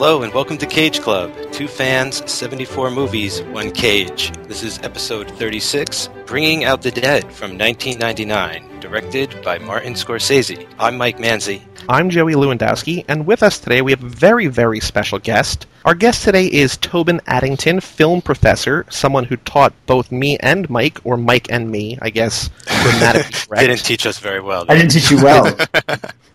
Hello and welcome to Cage Club. Two fans, 74 movies, one cage. This is episode 36, Bringing Out the Dead from 1999, directed by Martin Scorsese. I'm Mike Manzi. I'm Joey Lewandowski, and with us today we have a very, very special guest. Our guest today is Tobin Addington, film professor, someone who taught both me and Mike, or Mike and me, I guess, grammatically correct. Didn't teach us very well. I didn't teach you well.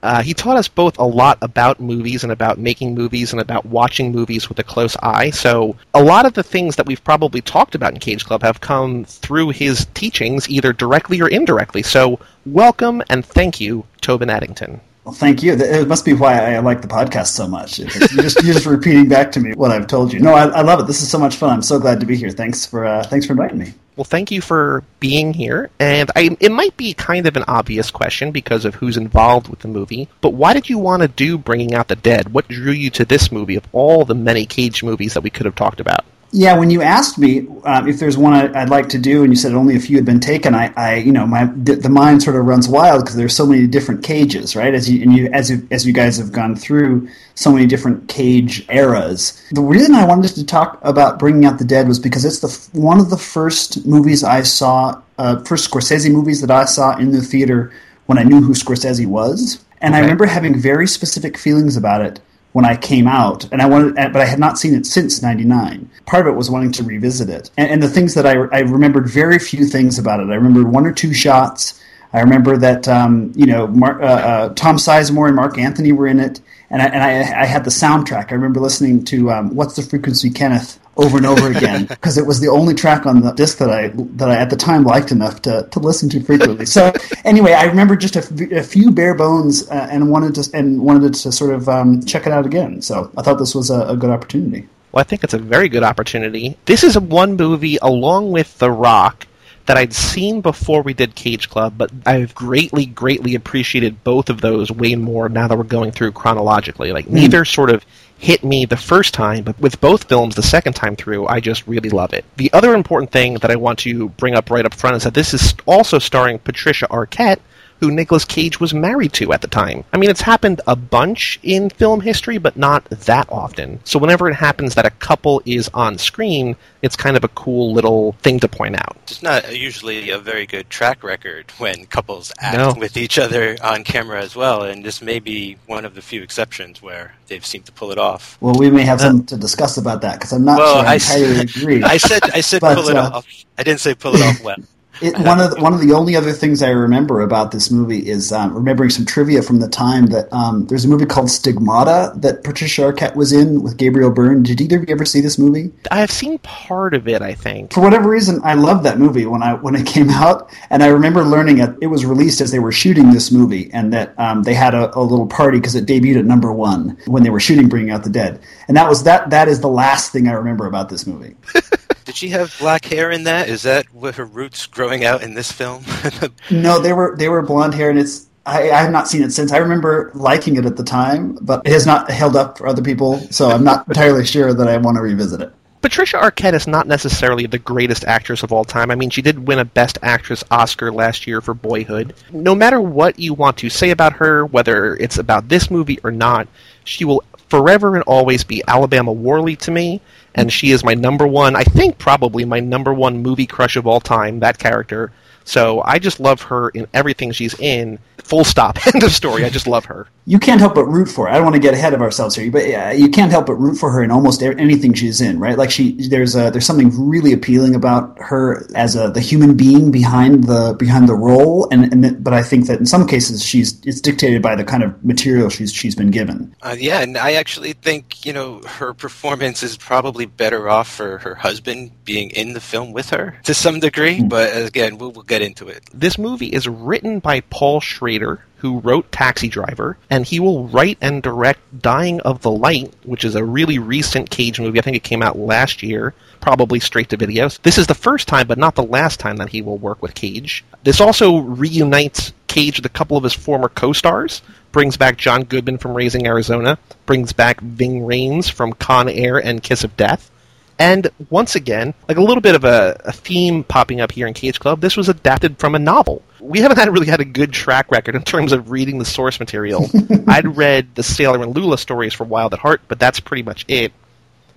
Uh, he taught us both a lot about movies and about making movies and about watching movies with a close eye. So a lot of the things that we've probably talked about in Cage Club have come through his teachings, either directly or indirectly. So welcome and thank you, Tobin Addington. Well, thank you. It must be why I like the podcast so much. You're just, you're just repeating back to me what I've told you. No, I, I, love it. This is so much fun. I'm so glad to be here. Thanks for uh, thanks for inviting me. Well, thank you for being here. And I, it might be kind of an obvious question because of who's involved with the movie, but why did you want to do Bringing Out the Dead? What drew you to this movie of all the many Cage movies that we could have talked about? Yeah, when you asked me um, if there's one I, would like to do, and you said only a few had been taken, I, I you know, my the mind sort of runs wild because there's so many different cages, right? As you and you as you, as you guys have gone through so many different cage eras. The reason I wanted to talk about Bringing Out the Dead was because it's the one of the first movies I saw, uh, first Scorsese movies that I saw in the theater when I knew who Scorsese was, and okay. I remember having very specific feelings about it when I came out, and I wanted, but I had not seen it since '99. Part of it was wanting to revisit it, and, and the things that I, I remembered very few things about it. I remember one or two shots. I remember that um, you know Mark, uh, uh, Tom Sizemore and Marc Anthony were in it, and I, and I, I had the soundtrack. I remember listening to um, "What's the Frequency, Kenneth" over and over again because it was the only track on the disc that I that I at the time liked enough to, to listen to frequently. So anyway, I remember just a, a few bare bones uh, and wanted to and wanted to sort of um, check it out again. So I thought this was a, a good opportunity. Well, I think it's a very good opportunity. This is one movie, along with The Rock, that I'd seen before we did Cage Club, but I've greatly, greatly appreciated both of those way more now that we're going through chronologically. Like, mm. neither sort of hit me the first time, but with both films the second time through, I just really love it. The other important thing that I want to bring up right up front is that this is also starring Patricia Arquette, who Nicolas Cage was married to at the time. I mean, it's happened a bunch in film history, but not that often. So whenever it happens that a couple is on screen, it's kind of a cool little thing to point out. It's not usually a very good track record when couples act no. with each other on camera as well, and this may be one of the few exceptions where they've seemed to pull it off. Well, we may have uh, something to discuss about that because I'm not well, sure I entirely agree. I said I said but, pull it uh, off. I didn't say pull it off well. It, one of the, one of the only other things I remember about this movie is um, remembering some trivia from the time that um, there's a movie called Stigmata that Patricia Arquette was in with Gabriel Byrne. Did either of you ever see this movie? I have seen part of it. I think for whatever reason, I loved that movie when I when it came out, and I remember learning it. It was released as they were shooting this movie, and that um, they had a, a little party because it debuted at number one when they were shooting Bringing Out the Dead, and that was that. That is the last thing I remember about this movie. Did she have black hair in that? Is that what her roots growing out in this film? no, they were they were blonde hair, and it's I, I, have not seen it since. I remember liking it at the time, but it has not held up for other people, so I'm not entirely sure that I want to revisit it. Patricia Arquette is not necessarily the greatest actress of all time. I mean, she did win a Best Actress Oscar last year for Boyhood. No matter what you want to say about her, whether it's about this movie or not, she will forever and always be Alabama Worley to me and she is my number one, I think probably my number one movie crush of all time, that character. So I just love her in everything she's in. Full stop. End of story. I just love her. You can't help but root for her. I don't want to get ahead of ourselves here, but yeah, you can't help but root for her in almost anything she's in, right? Like she, there's a, there's something really appealing about her as a, the human being behind the behind the role, and, and but I think that in some cases she's it's dictated by the kind of material she's she's been given. Uh, yeah, and I actually think you know her performance is probably better off for her husband being in the film with her to some degree. Mm. But again, we'll, we'll get into it. This movie is written by Paul Schrader, who wrote Taxi Driver, and he will write and direct Dying of the Light, which is a really recent Cage movie. I think it came out last year, probably straight to videos. This is the first time, but not the last time, that he will work with Cage. This also reunites Cage with a couple of his former co-stars, brings back John Goodman from Raising Arizona, brings back Ving Rhames from Con Air and Kiss of Death, And once again, like a little bit of a, a, theme popping up here in Cage Club, this was adapted from a novel. We haven't had really had a good track record in terms of reading the source material. I'd read the Sailor and Lula stories for Wild at Heart, but that's pretty much it.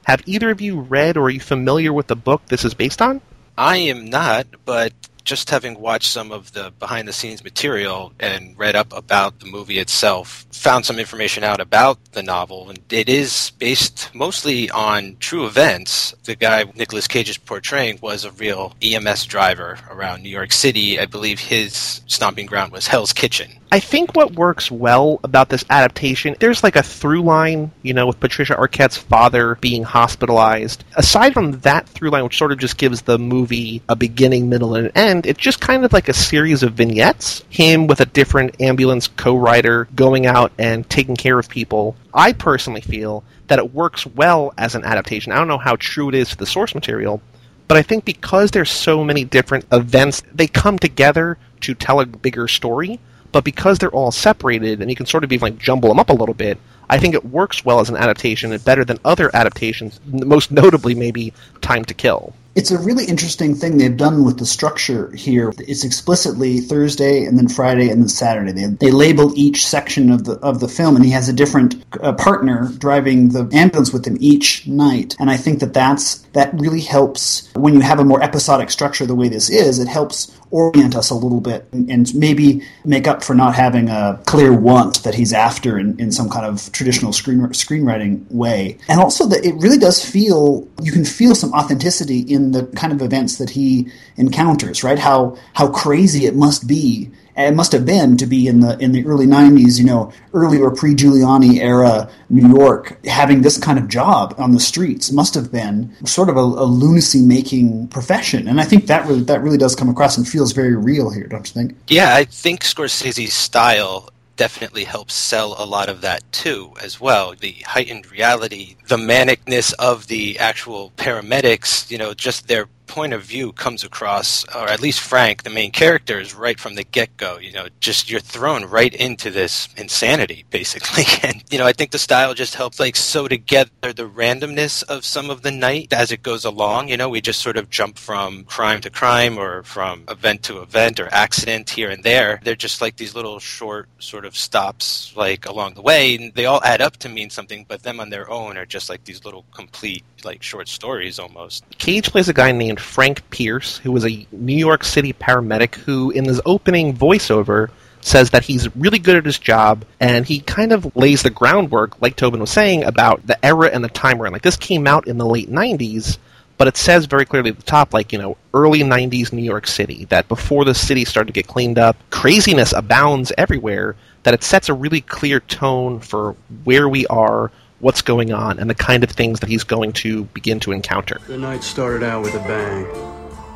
Have either of you read or are you familiar with the book this is based on? I am not, but just having watched some of the behind the scenes material and read up about the movie itself, found some information out about the novel, and it is based mostly on true events. The guy Nicolas Cage is portraying was a real EMS driver around New York City. I believe his stomping ground was Hell's Kitchen. I think what works well about this adaptation, there's like a through line, you know, with Patricia Arquette's father being hospitalized. Aside from that through line, which sort of just gives the movie a beginning, middle, and an end, it's just kind of like a series of vignettes. Him with a different ambulance co-rider going out and taking care of people. I personally feel that it works well as an adaptation. I don't know how true it is to the source material, but I think because there's so many different events, they come together to tell a bigger story but because they're all separated and you can sort of even like jumble them up a little bit, I think it works well as an adaptation and better than other adaptations, most notably maybe Time to Kill. It's a really interesting thing they've done with the structure here. It's explicitly Thursday and then Friday and then Saturday. They, they label each section of the of the film, and he has a different uh, partner driving the ambulance with him each night. And I think that that's that really helps when you have a more episodic structure the way this is. It helps orient us a little bit and, and maybe make up for not having a clear want that he's after in, in some kind of traditional screen, screenwriting way. And also that it really does feel you can feel some authenticity in the kind of events that he encounters, right? How how crazy it must be. It must have been to be in the in the early '90s, you know, early or pre-Giuliani era New York, having this kind of job on the streets must have been sort of a, a lunacy-making profession, and I think that really that really does come across and feels very real here, don't you think? Yeah, I think Scorsese's style definitely helps sell a lot of that too, as well. The heightened reality, the manicness of the actual paramedics, you know, just their point of view comes across, or at least Frank, the main character, is right from the get go. You know, just you're thrown right into this insanity, basically. And, you know, I think the style just helps, like, sew together the randomness of some of the night as it goes along. You know, we just sort of jump from crime to crime or from event to event or accident here and there. They're just like these little short sort of stops, like, along the way. And they all add up to mean something, but them on their own are just like these little complete, like, short stories almost. Cage plays a guy named Frank Pierce, who was a New York City paramedic who, in his opening voiceover, says that he's really good at his job and he kind of lays the groundwork, like Tobin was saying, about the era and the time we're. Like, this came out in the late 90s, but it says very clearly at the top, like, you know, early 90s New York City, that before the city started to get cleaned up, craziness abounds everywhere, that it sets a really clear tone for where we are, what's going on and the kind of things that he's going to begin to encounter. The night started out with a bang.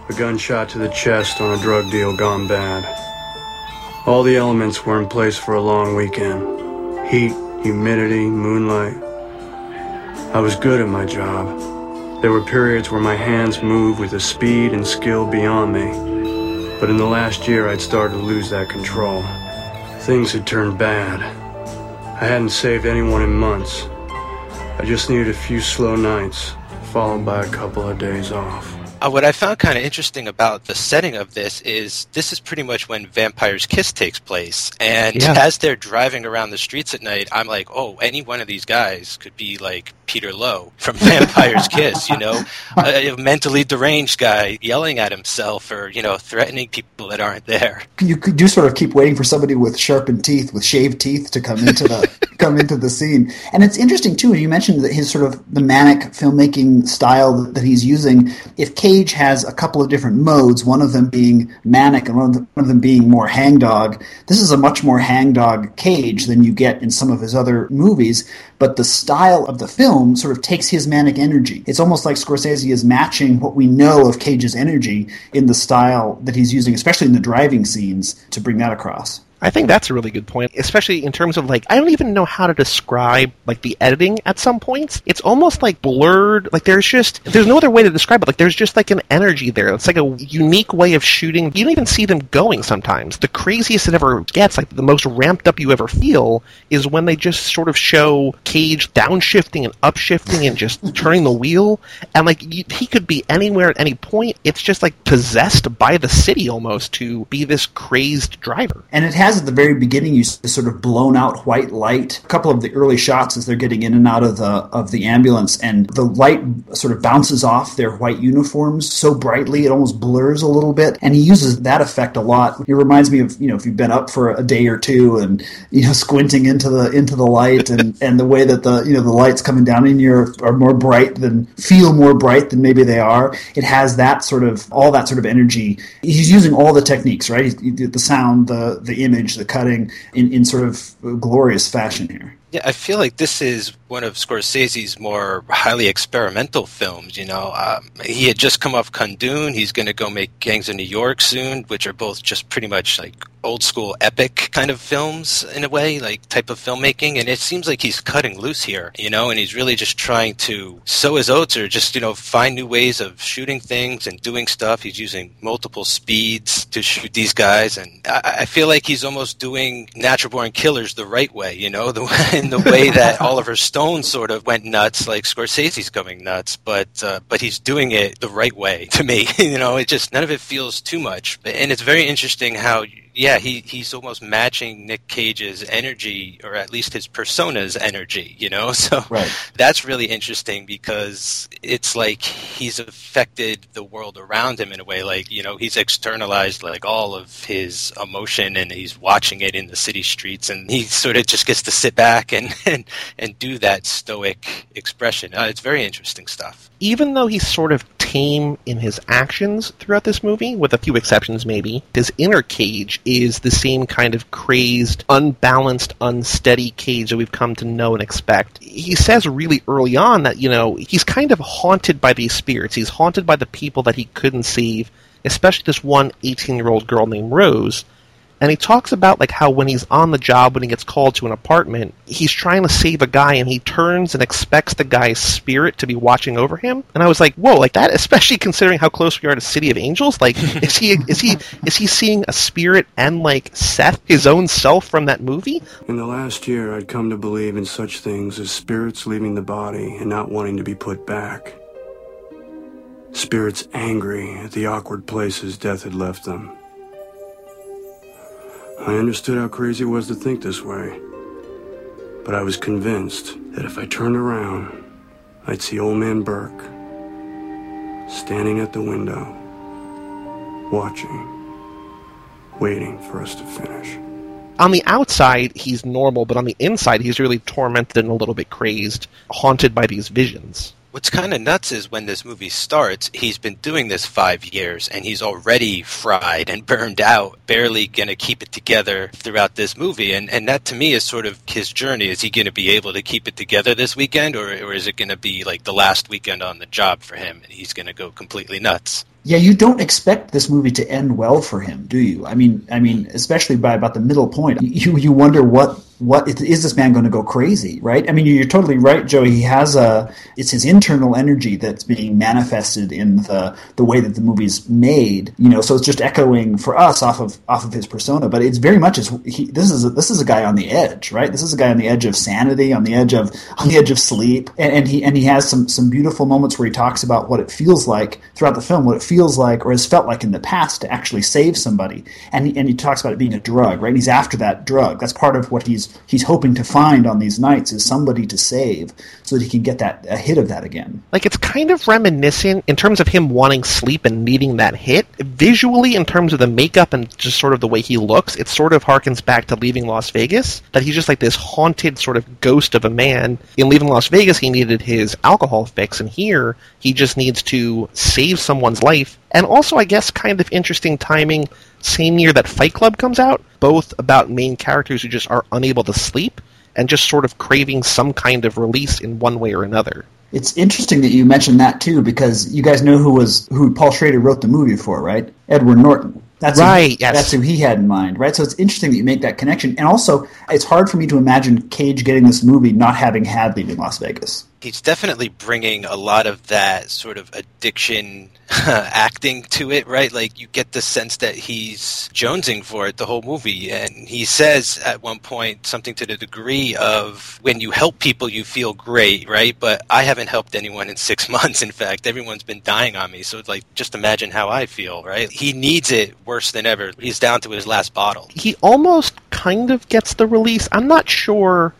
A gunshot to the chest on a drug deal gone bad. All the elements were in place for a long weekend heat, humidity, moonlight. I was good at my job. There were periods where my hands moved with a speed and skill beyond me. But in the last year, I'd started to lose that control. Things had turned bad. I hadn't saved anyone in months. I just needed a few slow nights, followed by a couple of days off. Uh, what I found kind of interesting about the setting of this is this is pretty much when Vampire's Kiss takes place. And yeah. as they're driving around the streets at night, I'm like, oh, any one of these guys could be like Peter Loew from Vampire's Kiss, you know, a, a, mentally deranged guy yelling at himself or, you know, threatening people that aren't there. You do sort of keep waiting for somebody with sharpened teeth, with shaved teeth to come into the come into the scene. And it's interesting too, you mentioned that his sort of the manic filmmaking style that he's using. If Cage has a couple of different modes, one of them being manic and one of, the, one of them being more hangdog, this is a much more hangdog Cage than you get in some of his other movies but the style of the film sort of takes his manic energy. It's almost like Scorsese is matching what we know of Cage's energy in the style that he's using, especially in the driving scenes, to bring that across. I think that's a really good point, especially in terms of like I don't even know how to describe like the editing at some points. It's almost like blurred. Like there's just there's no other way to describe it. Like there's just like an energy there. It's like a unique way of shooting. You don't even see them going sometimes. The craziest it ever gets, like the most ramped up you ever feel, is when they just sort of show Cage downshifting and upshifting and just turning the wheel, and like you, he could be anywhere at any point. It's just like possessed by the city almost to be this crazed driver. And it has at the very beginning you see sort of blown out white light. A couple of the early shots as they're getting in and out of the of the ambulance, and the light sort of bounces off their white uniforms so brightly it almost blurs a little bit. And he uses that effect a lot. It reminds me of you know if you've been up for a day or two and you know squinting into the into the light and and the way that the you know the lights coming down in you are, are more bright than feel more bright than maybe they are. It has that sort of all that sort of energy. He's using all the techniques, right? the sound, the the image, the cutting in, in sort of glorious fashion here. Yeah, I feel like this is one of Scorsese's more highly experimental films. You know, um, he had just come off Kundun. He's going to go make Gangs of New York soon, which are both just pretty much like old school epic kind of films in a way, like type of filmmaking. And it seems like he's cutting loose here, you know, and he's really just trying to sow his oats or just, you know, find new ways of shooting things and doing stuff. He's using multiple speeds to shoot these guys. And I, I feel like he's almost doing Natural Born Killers the right way, you know, the, in the way that Oliver Stone sort of went nuts, like Scorsese's going nuts, but, uh, but he's doing it the right way to me. you know, it just, none of it feels too much. And it's very interesting how yeah, he, he's almost matching Nick Cage's energy, or at least his persona's energy, you know? So right. that's really interesting because it's like he's affected the world around him in a way. Like, you know, he's externalized like all of his emotion and he's watching it in the city streets and he sort of just gets to sit back and, and, and do that stoic expression. Uh, it's very interesting stuff. Even though he's sort of tame in his actions throughout this movie, with a few exceptions maybe, his inner Cage is the same kind of crazed, unbalanced, unsteady Cage that we've come to know and expect. He says really early on that, you know, he's kind of haunted by these spirits. He's haunted by the people that he couldn't save, especially this one 18 year old girl named Rose and he talks about like how when he's on the job when he gets called to an apartment he's trying to save a guy and he turns and expects the guy's spirit to be watching over him. And i was like whoa like that especially considering how close we are to city of angels like is he is he is he seeing a spirit and like seth his own self from that movie? In the last year i'd come to believe in such things as spirits leaving the body and not wanting to be put back. Spirits angry at the awkward places death had left them I understood how crazy it was to think this way. But I was convinced that if I turned around, I'd see old man Burke standing at the window, watching, waiting for us to finish. On the outside, he's normal, but on the inside, he's really tormented and a little bit crazed, haunted by these visions. What's kind of nuts is when this movie starts, he's been doing this five years and he's already fried and burned out, barely going to keep it together throughout this movie. And, and that to me is sort of his journey. Is he going to be able to keep it together this weekend or, or is it going to be like the last weekend on the job for him and he's going to go completely nuts? Yeah, you don't expect this movie to end well for him, do you? I mean, I mean, especially by about the middle point, you you wonder what what is this man going to go crazy, right? I mean, you're totally right, Joey. He has a it's his internal energy that's being manifested in the the way that the movie's made. You know, so it's just echoing for us off of off of his persona, but it's very much as he, this is a, this is a guy on the edge, right? This is a guy on the edge of sanity, on the edge of on the edge of sleep, and, and he and he has some some beautiful moments where he talks about what it feels like throughout the film, what it feels like or has felt like in the past to actually save somebody, and he, and he talks about it being a drug, right? And he's after that drug. That's part of what he's he's hoping to find on these nights is somebody to save so that he can get that a hit of that again. Like it's kind of reminiscent in terms of him wanting sleep and needing that hit. Visually, in terms of the makeup and just sort of the way he looks, it sort of harkens back to Leaving Las Vegas. That he's just like this haunted sort of ghost of a man. In Leaving Las Vegas, he needed his alcohol fix, and here he just needs to save someone's life. And also, I guess, kind of interesting timing same year that Fight Club comes out, both about main characters who just are unable to sleep and just sort of craving some kind of release in one way or another. It's interesting that you mentioned that too, because you guys know who was who Paul Schrader wrote the movie for, right? Edward Norton. That's Right, Who, yes. That's who he had in mind, right? So it's interesting that you make that connection, and also it's hard for me to imagine Cage getting this movie not having had Leaving Las Vegas. He's definitely bringing a lot of that sort of addiction acting to it, right? Like you get the sense that he's jonesing for it the whole movie, and he says at one point something to the degree of when you help people, you feel great, right? But I haven't helped anyone in six months. In fact, everyone's been dying on me. So it's like, just imagine how I feel, right? He needs it worse than ever. He's down to his last bottle. he almost kind of gets the release. I'm not sure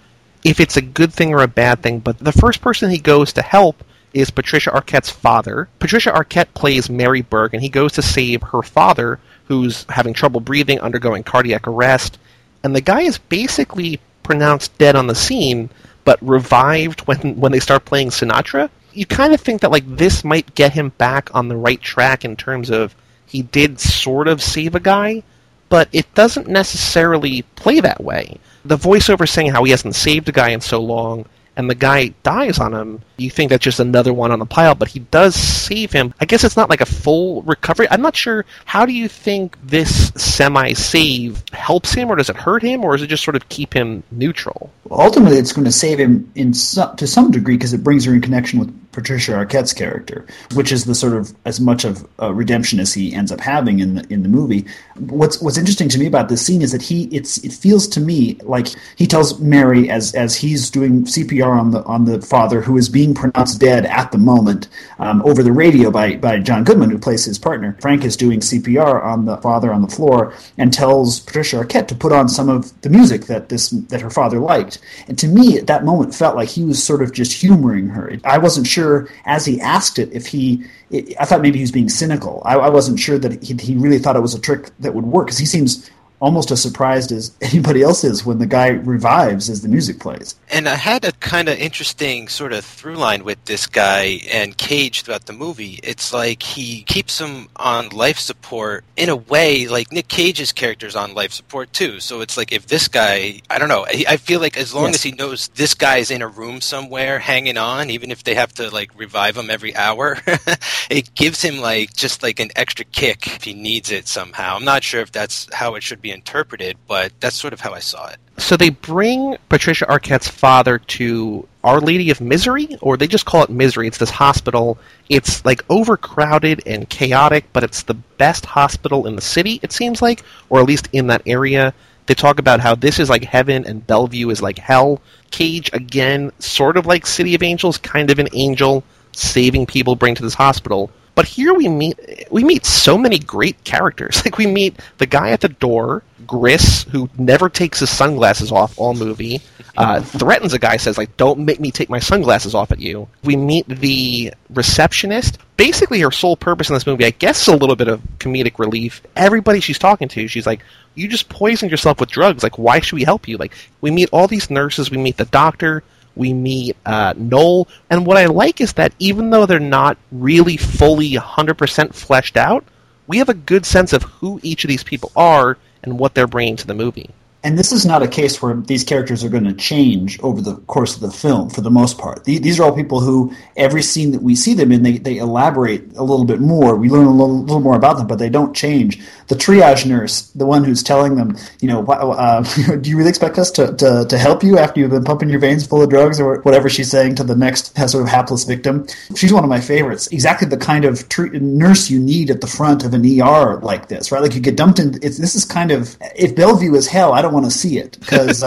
if it's a good thing or a bad thing, but the first person he goes to help is Patricia Arquette's father. Patricia Arquette plays Mary Burke, and he goes to save her father, who's having trouble breathing, undergoing cardiac arrest. And the guy is basically pronounced dead on the scene, but revived when when they start playing Sinatra. You kind of think that like this might get him back on the right track in terms of he did sort of save a guy, but it doesn't necessarily play that way. The voiceover saying how he hasn't saved a guy in so long, and the guy dies on him, you think that's just another one on the pile, but he does save him. I guess it's not like a full recovery. I'm not sure. How do you think this semi save helps him, or does it hurt him, or does it just sort of keep him neutral? ultimately it's going to save him in some, to some degree because it brings her in connection with Patricia Arquette's character, which is the sort of as much of redemption as he ends up having in the in the movie. What's what's interesting to me about this scene is that he it's it feels to me like he tells Mary as as he's doing CPR on the on the father who is being pronounced dead at the moment um, over the radio by by John Goodman who plays his partner. Frank is doing CPR on the father on the floor and tells Patricia Arquette to put on some of the music that this that her father liked. And to me, at that moment, felt like he was sort of just humoring her. I wasn't sure as he asked it if he. I thought maybe he was being cynical. I, I wasn't sure that he, he really thought it was a trick that would work because he seems almost as surprised as anybody else is when the guy revives as the music plays. And I had a kind of interesting sort of through line with this guy and Cage throughout the movie. It's like he keeps him on life support in a way like Nick Cage's character's on life support too. So it's like if this guy, I don't know, I feel like as long Yes. as he knows this guy is in a room somewhere hanging on, even if they have to like revive him every hour, it gives him like just like an extra kick if he needs it somehow. I'm not sure if that's how it should be interpreted, but that's sort of how I saw it. So they bring Patricia Arquette's father to Our Lady of Misery, or they just call it Misery. It's this hospital. It's like overcrowded and chaotic, but it's the best hospital in the city, it seems like, or at least in that area. They talk about how this is like heaven and Bellevue is like hell. Cage, again, sort of like City of Angels, kind of an angel saving people bring to this hospital. But here we meet we meet so many great characters. Like we meet the guy at the door, Gris, who never takes his sunglasses off all movie. Uh, threatens a guy, says like, "Don't make me take my sunglasses off at you." We meet the receptionist. Basically, her sole purpose in this movie, I guess, is a little bit of comedic relief. Everybody she's talking to, she's like, "You just poisoned yourself with drugs. Like, why should we help you?" Like, we meet all these nurses. We meet the doctor we meet uh, Noel, and what I like is that even though they're not really fully 100% fleshed out, we have a good sense of who each of these people are and what they're bringing to the movie. And this is not a case where these characters are going to change over the course of the film for the most part. The- These are all people who, every scene that we see them in, they, they elaborate a little bit more. We learn a little, little more about them, but they don't change. The triage nurse, the one who's telling them, you know, uh, do you really expect us to, to, to help you after you've been pumping your veins full of drugs or whatever she's saying to the next sort of hapless victim? She's one of my favorites. Exactly the kind of nurse you need at the front of an ER like this, right? Like you get dumped in. This is kind of, if Bellevue is hell, I don't want to see it because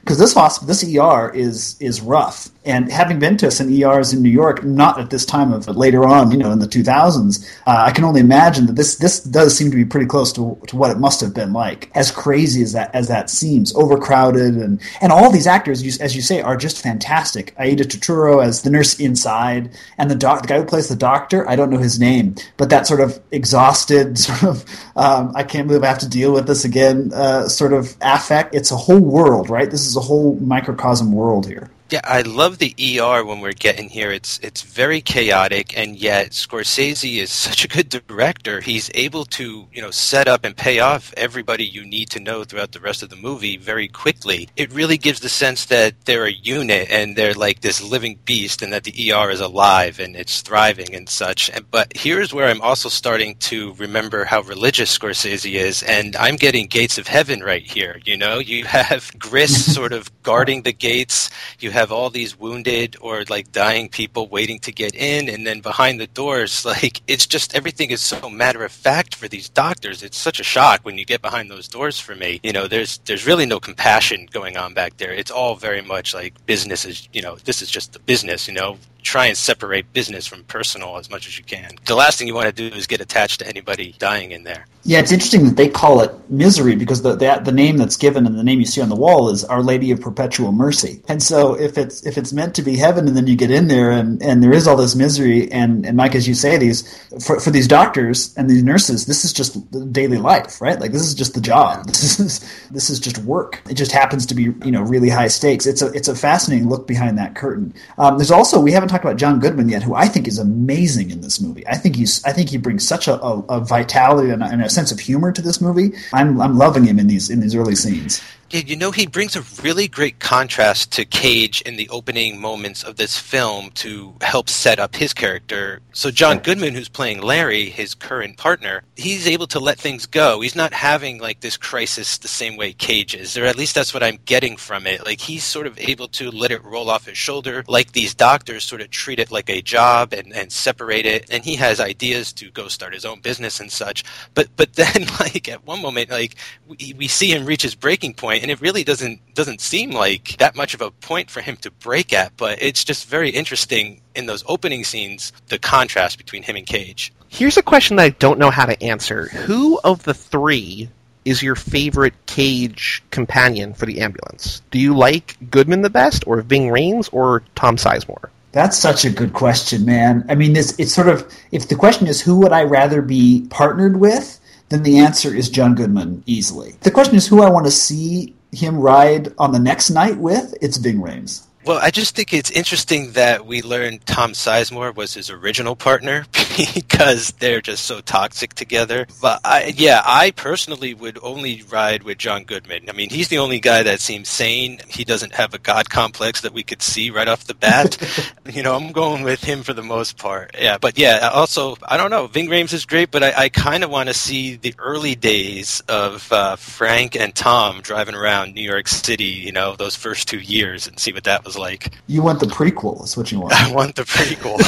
because this hospital, this ER is is rough. And having been to some ERs in New York, not at this time of but later on, you know, in the 2000s, uh, I can only imagine that this this does seem to be pretty close to, to what it must have been like. As crazy as that as that seems, overcrowded, and and all these actors, as you say, are just fantastic. Aida Turturro as the nurse inside, and the doc, the guy who plays the doctor, I don't know his name, but that sort of exhausted, sort of, um, I can't believe I have to deal with this again, uh, sort of affect. It's a whole world, right? This is a whole microcosm world here. Yeah, I love the ER when we're getting here. It's it's very chaotic, and yet Scorsese is such a good director. He's able to you know set up and pay off everybody you need to know throughout the rest of the movie very quickly. It really gives the sense that they're a unit and they're like this living beast, and that the ER is alive and it's thriving and such. But here's where I'm also starting to remember how religious Scorsese is, and I'm getting Gates of Heaven right here. You know, you have Gris sort of guarding the gates. You have all these wounded or like dying people waiting to get in, and then behind the doors, like it's just everything is so matter of fact for these doctors. It's such a shock when you get behind those doors. For me, you know, there's there's really no compassion going on back there. It's all very much like business is. You know, this is just the business. You know, try and separate business from personal as much as you can. The last thing you want to do is get attached to anybody dying in there. Yeah, it's interesting that they call it misery because the, the the name that's given and the name you see on the wall is Our Lady of Perpetual Mercy. And so if it's if it's meant to be heaven and then you get in there and, and there is all this misery and, and Mike as you say these for, for these doctors and these nurses this is just daily life, right? Like this is just the job. This is this is just work. It just happens to be, you know, really high stakes. It's a it's a fascinating look behind that curtain. Um, there's also we haven't talked about John Goodman yet, who I think is amazing in this movie. I think he's I think he brings such a, a, a vitality and a, and a sense of humor to this movie. I'm I'm loving him in these in these early scenes. Yeah, you know, he brings a really great contrast to Cage in the opening moments of this film to help set up his character. So, John Goodman, who's playing Larry, his current partner, he's able to let things go. He's not having like this crisis the same way Cage is, or at least that's what I'm getting from it. Like, he's sort of able to let it roll off his shoulder, like these doctors sort of treat it like a job and, and separate it. And he has ideas to go start his own business and such. But, but then, like, at one moment, like, we, we see him reach his breaking point and it really doesn't doesn't seem like that much of a point for him to break at. But it's just very interesting in those opening scenes the contrast between him and Cage. Here's a question that I don't know how to answer: Who of the three is your favorite Cage companion for the ambulance? Do you like Goodman the best, or Ving Rhames, or Tom Sizemore? That's such a good question, man. I mean, this it's sort of if the question is who would I rather be partnered with, then the answer is John Goodman easily. The question is who I want to see him ride on the next night with. It's Ving Rhames. Well, I just think it's interesting that we learned Tom Sizemore was his original partner because they're just so toxic together. But I, yeah, I personally would only ride with John Goodman. I mean, he's the only guy that seems sane. He doesn't have a god complex that we could see right off the bat. you know, I'm going with him for the most part. Yeah, but yeah, also, I don't know. Ving Rhames is great, but I, I kind of want to see the early days of uh, Frank and Tom driving around New York City, you know, those first two years and see what that was was like. You want the prequel, is what you want. I want the prequel.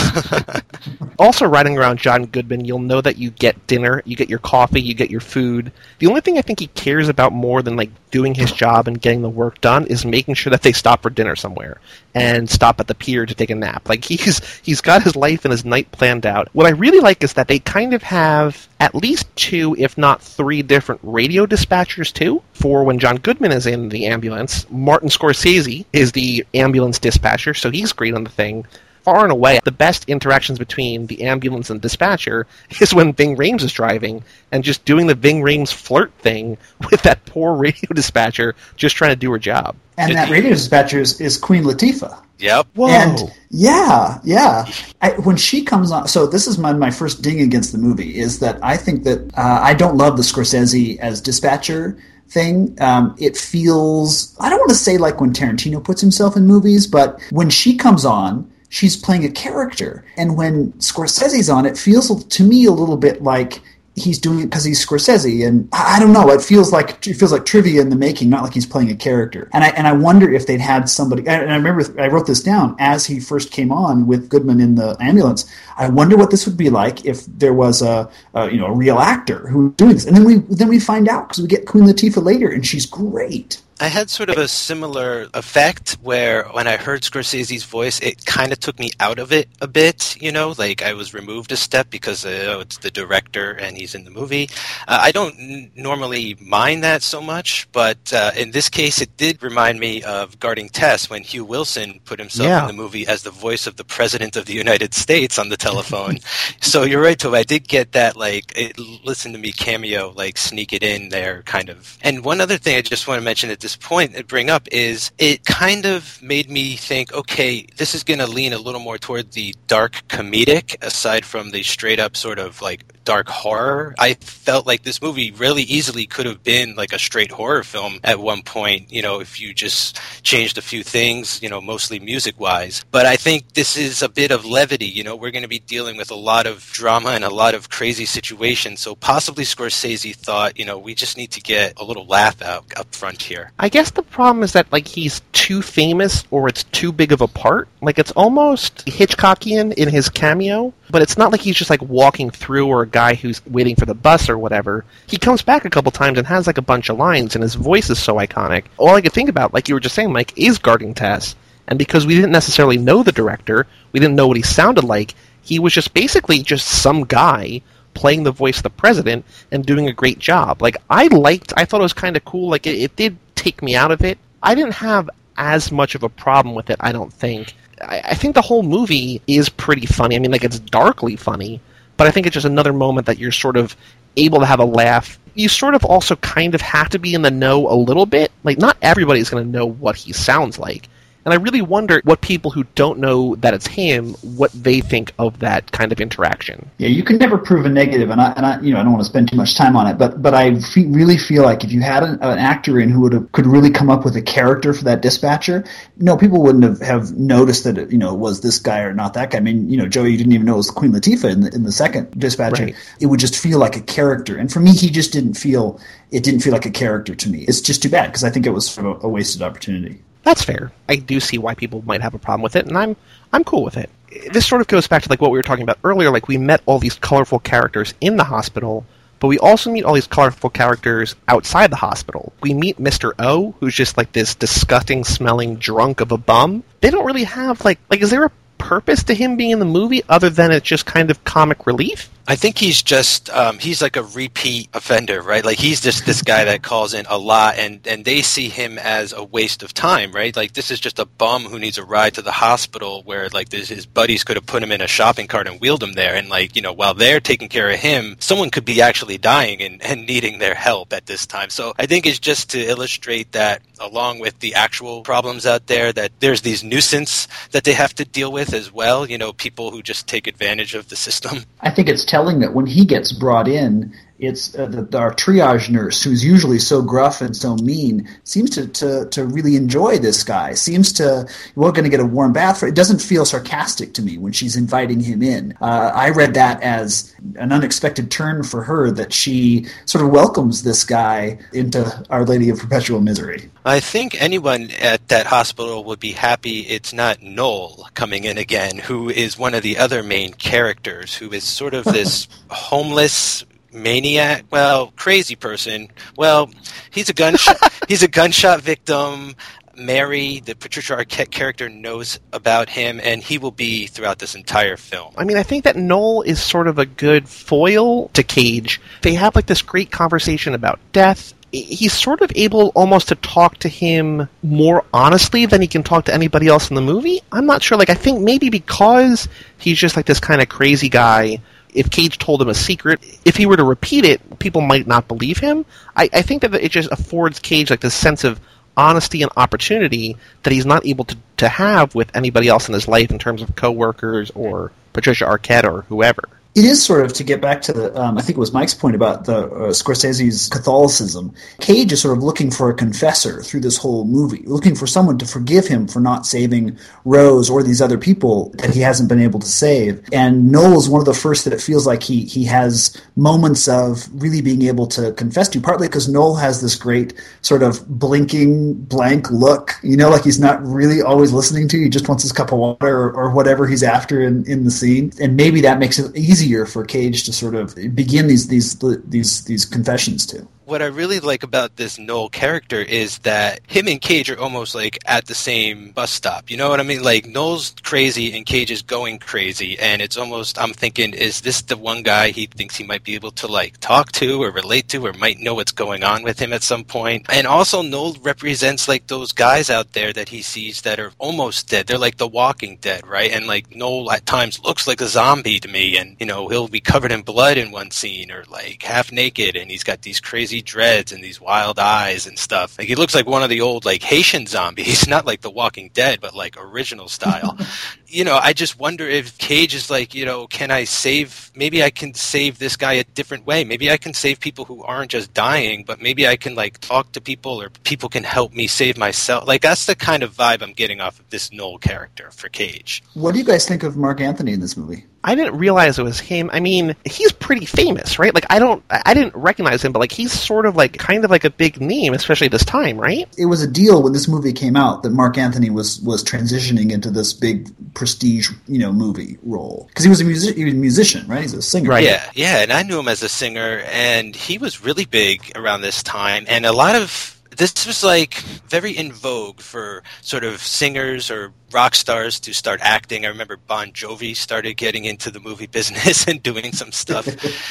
also, riding around John Goodman, you'll know that you get dinner, you get your coffee, you get your food. The only thing I think he cares about more than like doing his job and getting the work done is making sure that they stop for dinner somewhere and stop at the pier to take a nap. Like he's he's got his life and his night planned out. What I really like is that they kind of have at least two, if not three, different radio dispatchers too. For when John Goodman is in the ambulance, Martin Scorsese is the ambulance dispatcher, so he's great on the thing far and away the best interactions between the ambulance and dispatcher is when Ving Rhames is driving and just doing the Ving Rhames flirt thing with that poor radio dispatcher just trying to do her job. And that radio dispatcher is, is Queen Latifah. Yep. Whoa. And yeah, yeah. I, when she comes on, so this is my, my first ding against the movie is that I think that uh, I don't love the Scorsese as dispatcher thing. Um, it feels, I don't want to say like when Tarantino puts himself in movies, but when she comes on, she's playing a character. And when Scorsese's on, it feels to me a little bit like he's doing it because he's Scorsese, and I don't know. It feels like it feels like trivia in the making, not like he's playing a character. And I and I wonder if they'd had somebody. And I remember I wrote this down as he first came on with Goodman in the ambulance. I wonder what this would be like if there was a, a you know a real actor who was doing this. And then we then we find out because we get Queen Latifah later, and she's great. I had sort of a similar effect where when I heard Scorsese's voice, it kind of took me out of it a bit, you know, like I was removed a step because uh, it's the director and he's in the movie. Uh, I don't n- normally mind that so much, but uh, in this case, it did remind me of Guarding Tess when Hugh Wilson put himself yeah. in the movie as the voice of the President of the United States on the telephone. so you're right, Tobe. I did get that, like, it, listen to me cameo, like, sneak it in there, kind of. And one other thing I just want to mention at this this point and bring up is it kind of made me think, okay, this is going to lean a little more toward the dark comedic, aside from the straight up sort of like dark horror. I felt like this movie really easily could have been like a straight horror film at one point, you know, if you just changed a few things, you know, mostly music wise. But I think this is a bit of levity, you know, we're going to be dealing with a lot of drama and a lot of crazy situations. So possibly Scorsese thought, you know, we just need to get a little laugh out up front here. I guess the problem is that like he's too famous or it's too big of a part. Like it's almost Hitchcockian in his cameo, but it's not like he's just like walking through or a guy who's waiting for the bus or whatever. He comes back a couple times and has like a bunch of lines and his voice is so iconic. All I could think about, like you were just saying, Mike, is guarding Tess. And because we didn't necessarily know the director, we didn't know what he sounded like, he was just basically just some guy playing the voice of the president and doing a great job. Like I liked, I thought it was kind of cool. Like it, it did take me out of it. I didn't have as much of a problem with it. I don't think. I, I think the whole movie is pretty funny. I mean, like it's darkly funny, but I think it's just another moment that you're sort of able to have a laugh. You sort of also kind of have to be in the know a little bit. Like not everybody's going to know what he sounds like. And I really wonder what people who don't know that it's him, what they think of that kind of interaction. Yeah, you can never prove a negative, and I, and I you know, I don't want to spend too much time on it, but but I fe- really feel like if you had an, an actor in who would have, could really come up with a character for that dispatcher, no, people wouldn't have, have noticed that it, you know was this guy or not that guy. I mean, you know, Joey, you didn't even know it was Queen Latifah in the, in the second dispatcher. Right. It would just feel like a character, and for me, he just didn't feel it didn't feel like a character to me. It's just too bad because I think it was sort of a wasted opportunity. That's fair. I do see why people might have a problem with it, and I'm I'm cool with it. This sort of goes back to like what we were talking about earlier. Like we met all these colorful characters in the hospital, but we also meet all these colorful characters outside the hospital. We meet Mr. O, who's just like this disgusting smelling drunk of a bum. They don't really have like like is there a purpose to him being in the movie other than it's just kind of comic relief? I think he's just um, he's like a repeat offender, right? Like he's just this guy that calls in a lot, and and they see him as a waste of time, right? Like this is just a bum who needs a ride to the hospital, where like this, his buddies could have put him in a shopping cart and wheeled him there, and like you know while they're taking care of him, someone could be actually dying and, and needing their help at this time. So I think it's just to illustrate that, along with the actual problems out there, that there's these nuisance that they have to deal with as well. You know, people who just take advantage of the system. I think it's telling that when he gets brought in, it's uh, the, our triage nurse, who's usually so gruff and so mean, seems to, to, to really enjoy this guy. Seems to we're going to get a warm bath for. It doesn't feel sarcastic to me when she's inviting him in. Uh, I read that as an unexpected turn for her that she sort of welcomes this guy into Our Lady of Perpetual Misery. I think anyone at that hospital would be happy it's not Noel coming in again, who is one of the other main characters, who is sort of this homeless maniac well crazy person well he's a gunshot he's a gunshot victim mary the patricia arquette character knows about him and he will be throughout this entire film I mean, I think that Noel is sort of a good foil to Cage. They have like this great conversation about death. He's sort of able almost to talk to him more honestly than he can talk to anybody else in the movie. I'm not sure. Like, I think maybe because he's just like this kind of crazy guy. If Cage told him a secret, if he were to repeat it, people might not believe him. I, I think that it just affords Cage like this sense of honesty and opportunity that he's not able to, to have with anybody else in his life in terms of coworkers or Patricia Arquette or whoever. It is sort of to get back to the, um, I think it was Mike's point about the uh, Scorsese's Catholicism. Cage is sort of looking for a confessor through this whole movie, looking for someone to forgive him for not saving Rose or these other people that he hasn't been able to save. And Noel is one of the first that it feels like he he has moments of really being able to confess to, partly because Noel has this great sort of blinking blank look, you know, like he's not really always listening to you, he just wants his cup of water or, or whatever he's after in, in the scene. And maybe that makes it easier for Cage to sort of begin these these these these confessions to. What I really like about this Noel character is that him and Cage are almost like at the same bus stop. You know what I mean? Like Noel's crazy and Cage is going crazy, and it's almost I'm thinking, is this the one guy he thinks he might be able to like talk to or relate to or might know what's going on with him at some point? And also Noel represents like those guys out there that he sees that are almost dead. They're like the Walking Dead, right? And like Noel at times looks like a zombie to me, and you know he'll be covered in blood in one scene or like half naked, and he's got these crazy crazy dreads and these wild eyes and stuff. Like he looks like one of the old like Haitian zombies, not like The Walking Dead, but like original style. you know, I just wonder if Cage is like, you know, can I save? Maybe I can save this guy a different way. Maybe I can save people who aren't just dying, but maybe I can like talk to people or people can help me save myself. Like that's the kind of vibe I'm getting off of this Noel character for Cage. What do you guys think of Marc Anthony in this movie? I didn't realize it was him. I mean, he's pretty famous, right? Like I don't, I didn't recognize him, but like he's sort of like kind of like a big name, especially this time, right? It was a deal when this movie came out that Marc Anthony was was transitioning into this big prestige, you know, movie role because he was a music, he was a musician, right? He's a singer, Right. Yeah, yeah, and I knew him as a singer, and he was really big around this time, and a lot of this was like very in vogue for sort of singers or rock stars to start acting. I remember Bon Jovi started getting into the movie business and doing some stuff.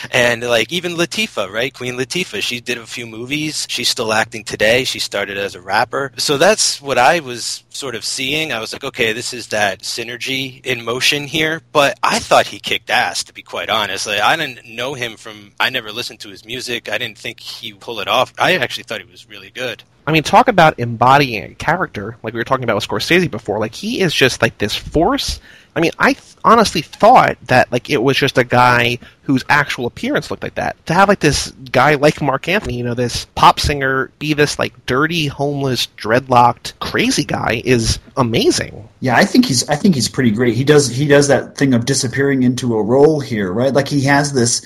and like even Latifah, right? Queen Latifah, she did a few movies. She's still acting today. She started as a rapper. So that's what I was sort of seeing. I was like, okay, this is that synergy in motion here. But I thought he kicked ass, to be quite honest. Like, I didn't know him from, I never listened to his music. I didn't think he pull it off. I actually thought he was really good. I mean, talk about embodying a character, like we were talking about with Scorsese before. Like he is just like this force. I mean, I th- honestly thought that like it was just a guy whose actual appearance looked like that. To have like this guy like Marc Anthony, you know, this pop singer, be this like dirty, homeless, dreadlocked, crazy guy is amazing. Yeah, I think he's I think he's pretty great. He does he does that thing of disappearing into a role here, right? Like he has this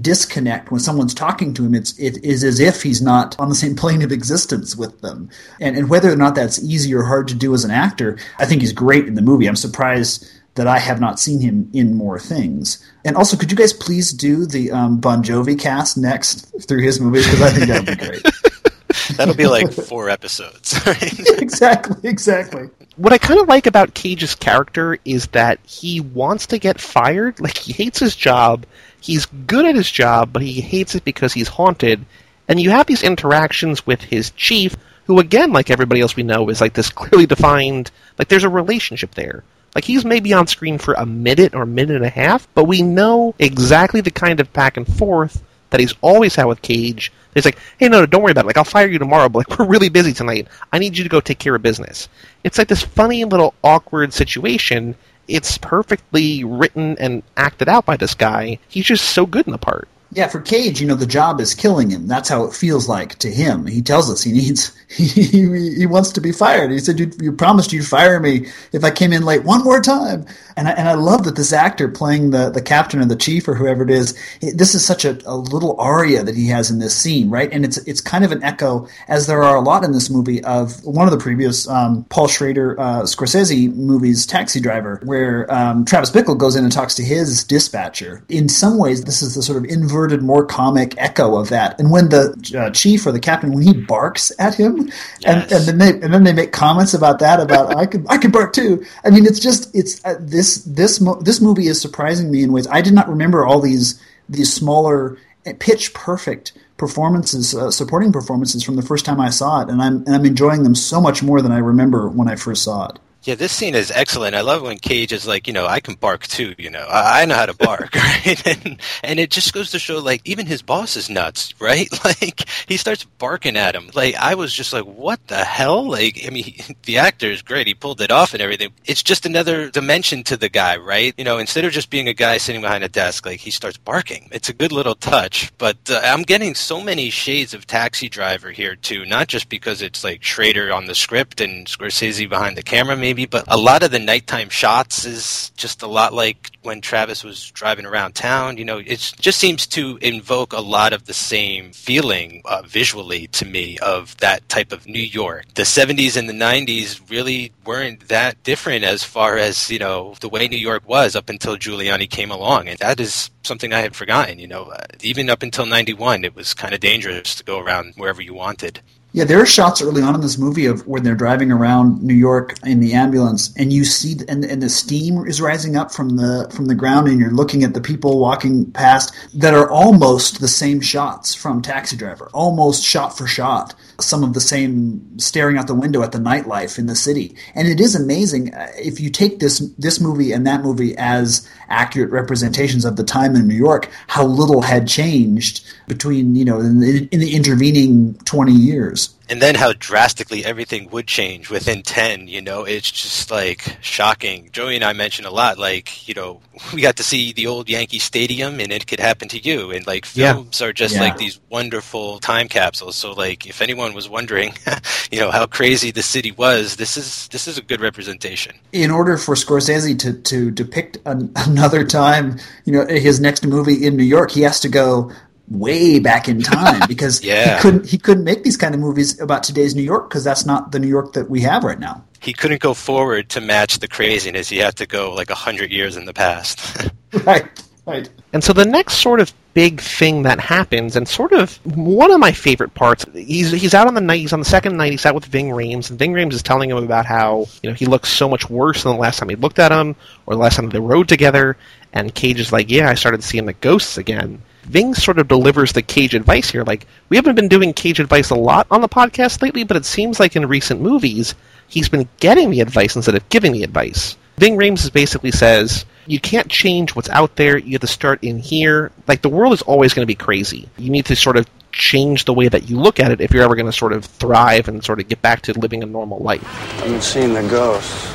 disconnect when someone's talking to him. It's it is as if he's not on the same plane of existence with them. And and whether or not that's easy or hard to do as an actor, I think he's great in the movie. I'm surprised that I have not seen him in more things. And also, could you guys please do the um, Bon Jovi cast next through his movies because I think that would be great. That'll be like four episodes. Right? exactly, exactly. What I kind of like about Cage's character is that he wants to get fired. Like he hates his job. He's good at his job, but he hates it because he's haunted. And you have these interactions with his chief, who again, like everybody else we know, is like this clearly defined. Like there's a relationship there. Like he's maybe on screen for a minute or a minute and a half, but we know exactly the kind of back and forth that he's always had with Cage. He's like, hey, no, no, don't worry about it. Like, I'll fire you tomorrow, but like, we're really busy tonight. I need you to go take care of business. It's like this funny little awkward situation. It's perfectly written and acted out by this guy. He's just so good in the part. Yeah, for Cage, you know, the job is killing him. That's how it feels like to him. He tells us he needs, he, he, he wants to be fired. He said, you, you promised you'd fire me if I came in late one more time. And I, and I love that this actor playing the, the captain or the chief or whoever it is, it, this is such a, a little aria that he has in this scene, right? And it's, it's kind of an echo, as there are a lot in this movie, of one of the previous um, Paul Schrader uh, Scorsese movies, Taxi Driver, where um, Travis Bickle goes in and talks to his dispatcher. In some ways, this is the sort of inverted, more comic echo of that. And when the uh, chief or the captain, when he barks at him, and, Yes. and then they and then they make comments about that about I can I can bark too. I mean, it's just it's uh, this this mo- this movie is surprising me in ways I did not remember all these these smaller uh, pitch perfect performances, uh, supporting performances from the first time I saw it, and I'm and I'm enjoying them so much more than I remember when I first saw it. Yeah, this scene is excellent. I love when Cage is like, you know, I can bark too. You know, I, I know how to bark, right? And and it just goes to show, like, even his boss is nuts, right? Like, he starts barking at him. Like, I was just like, what the hell? Like, I mean, the actor is great. He pulled it off and everything. It's just another dimension to the guy, right? You know, instead of just being a guy sitting behind a desk, like he starts barking. It's a good little touch. But uh, I'm getting so many shades of Taxi Driver here too. Not just because it's like Schrader on the script and Scorsese behind the camera, maybe, but a lot of the nighttime shots is just a lot like when Travis was driving around town. You know, it just seems to invoke a lot of the same feeling uh, visually to me of that type of New York. The 70s and the 90s really weren't that different as far as, you know, the way New York was up until Giuliani came along. And that is something I had forgotten. You know, uh, even up until 91, it was kind of dangerous to go around wherever you wanted. Yeah, there are shots early on in this movie of when they're driving around New York in the ambulance, and you see, and, and the steam is rising up from the from the ground, and you're looking at the people walking past that are almost the same shots from Taxi Driver, almost shot for shot. Some of the same staring out the window at the nightlife in the city, and it is amazing uh, if you take this this movie and that movie as accurate representations of the time in New York, how little had changed between you know in the, in the intervening twenty years and then how drastically everything would change within 10 you know it's just like shocking joey and i mentioned a lot like you know we got to see the old yankee stadium and it could happen to you and like films yeah. are just yeah. like these wonderful time capsules so like if anyone was wondering you know how crazy the city was this is this is a good representation in order for scorsese to to depict an, another time you know his next movie in new york he has to go way back in time because yeah. he couldn't he couldn't make these kind of movies about today's New York because that's not the New York that we have right now. He couldn't go forward to match the craziness. He had to go like a hundred years in the past. right. Right. And so the next sort of big thing that happens, and sort of one of my favorite parts, he's he's out on the night, he's on the second night, he's out with Ving Rhames, and Ving Rhames is telling him about how you know he looks so much worse than the last time he looked at him, or the last time they rode together. And Cage is like, "Yeah, I started seeing the ghosts again." Ving sort of delivers the Cage advice here. Like, we haven't been doing Cage advice a lot on the podcast lately, but it seems like in recent movies, he's been getting the advice instead of giving the advice. Ving Rhames basically says, you can't change what's out there, you have to start in here. Like, the world is always going to be crazy. You need to sort of change the way that you look at it if you're ever going to sort of thrive and sort of get back to living a normal life. I've been seeing the ghosts.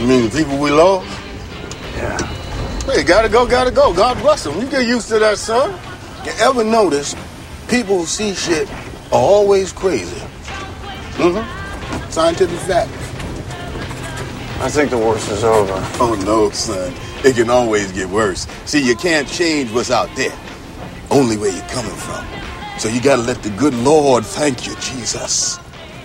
You mean the people we lost? Yeah. Hey, gotta go, gotta go. God bless them. You get used to that, son. You ever notice people who see shit are always crazy? Mm-hmm. Scientific fact. I think the worst is over. Oh, no, son. It can always get worse. See, you can't change what's out there. Only where you're coming from. So you gotta let the good Lord, thank you, Jesus,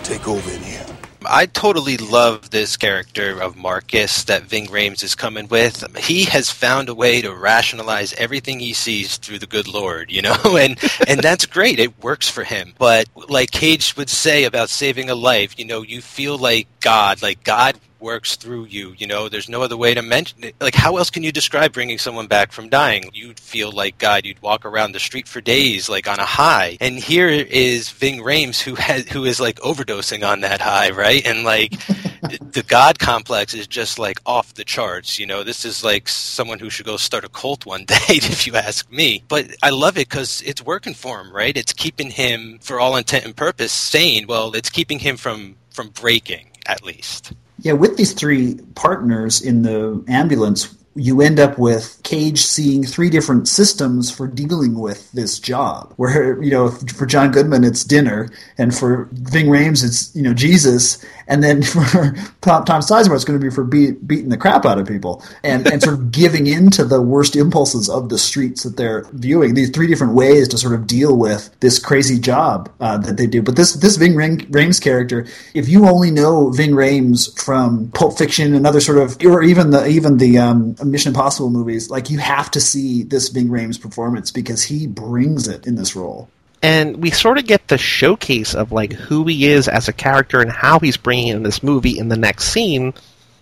take over in here. I totally love this character of Marcus that Ving Rhames is coming with. He has found a way to rationalize everything he sees through the good Lord, you know, and and that's great. It works for him. But like Cage would say about saving a life, you know, you feel like God, like God works through you. You know, there's no other way to mention it. Like, how else can you describe bringing someone back from dying? You'd feel like God. You'd walk around the street for days, like on a high. And here is Ving Rhames, who has who is like overdosing on that high, right? And like the God complex is just like off the charts. You know, this is like someone who should go start a cult one day, if you ask me. But I love it because it's working for him, right? It's keeping him, for all intent and purpose, sane. Well, it's keeping him from from breaking at least. Yeah, with these three partners in the ambulance, you end up with Cage seeing three different systems for dealing with this job. Where you know, for John Goodman, it's dinner, and for Ving Rhames, it's you know Jesus, and then for Tom, Sizemore, it's going to be for beat, beating the crap out of people and and sort of giving in to the worst impulses of the streets that they're viewing. These three different ways to sort of deal with this crazy job uh, that they do. But this this Ving Rhames character, if you only know Ving Rhames from Pulp Fiction and other sort of, or even the even the um, Mission Impossible movies, like you have to see this Ving Rhames performance because he brings it in this role. And we sort of get the showcase of like who he is as a character and how he's bringing in this movie in the next scene.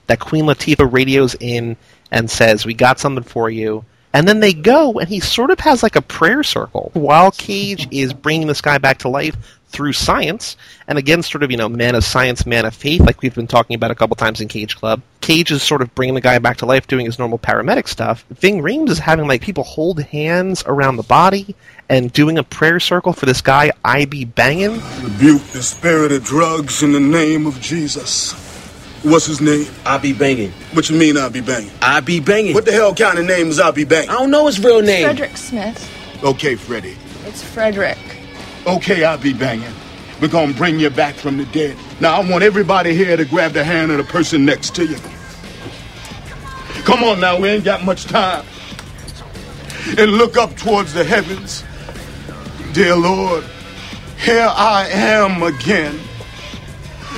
That Queen Latifah radios in and says, "We got something for you." And then they go, and he sort of has like a prayer circle while Cage is bringing this guy back to life through science, and again, sort of, you know, man of science, man of faith, like we've been talking about a couple times in Cage Club. Cage is sort of bringing the guy back to life, doing his normal paramedic stuff. Ving Rhames is having, like, people hold hands around the body and doing a prayer circle for this guy, I be banging. Rebuke the spirit of drugs in the name of Jesus. What's his name? I be banging. What you mean I be banging? I be banging. What the hell kind of name is I be banging? I don't know his real name. Frederick Smith. Okay, Freddie. It's Frederick. Okay, I'll be banging. We're gonna bring you back from the dead. Now, I want everybody here to grab the hand of the person next to you. Come on now, we ain't got much time. And look up towards the heavens. Dear Lord, here I am again,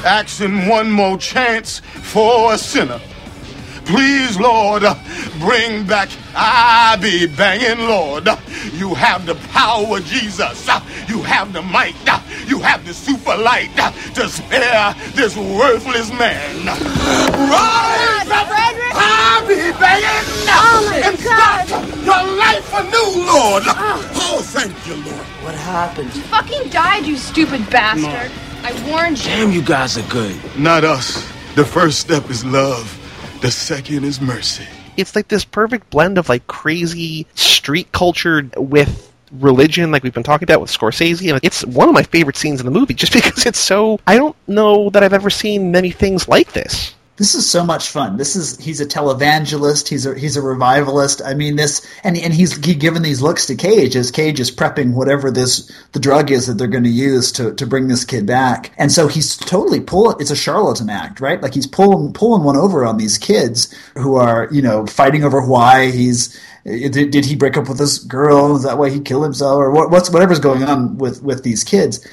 asking one more chance for a sinner. Please, Lord, bring back. I be banging, Lord. You have the power, Jesus. You have the might. You have the super light to spare this worthless man. Rise up. I be banging Oh, and God. start your life anew, Lord. Ah. Oh, thank you, Lord. What happened? Fucking died, you stupid bastard. I warned you. Damn, you guys are good. Not us. The first step is love. The second is mercy. It's like this perfect blend of like crazy street culture with religion like we've been talking about with Scorsese and it's one of my favorite scenes in the movie just because it's so I don't know that I've ever seen many things like this. This is so much fun. This is he's a televangelist. He's a he's a revivalist. I mean this, and and he's he given these looks to Cage as Cage is prepping whatever this the drug is that they're going to use to to bring this kid back. And so he's totally pulling. It's a charlatan act, right? Like he's pulling pulling one over on these kids who are you know fighting over why he's eh, did, did he break up with this girl? Is that why he killed himself or what, what's whatever's going on with with these kids?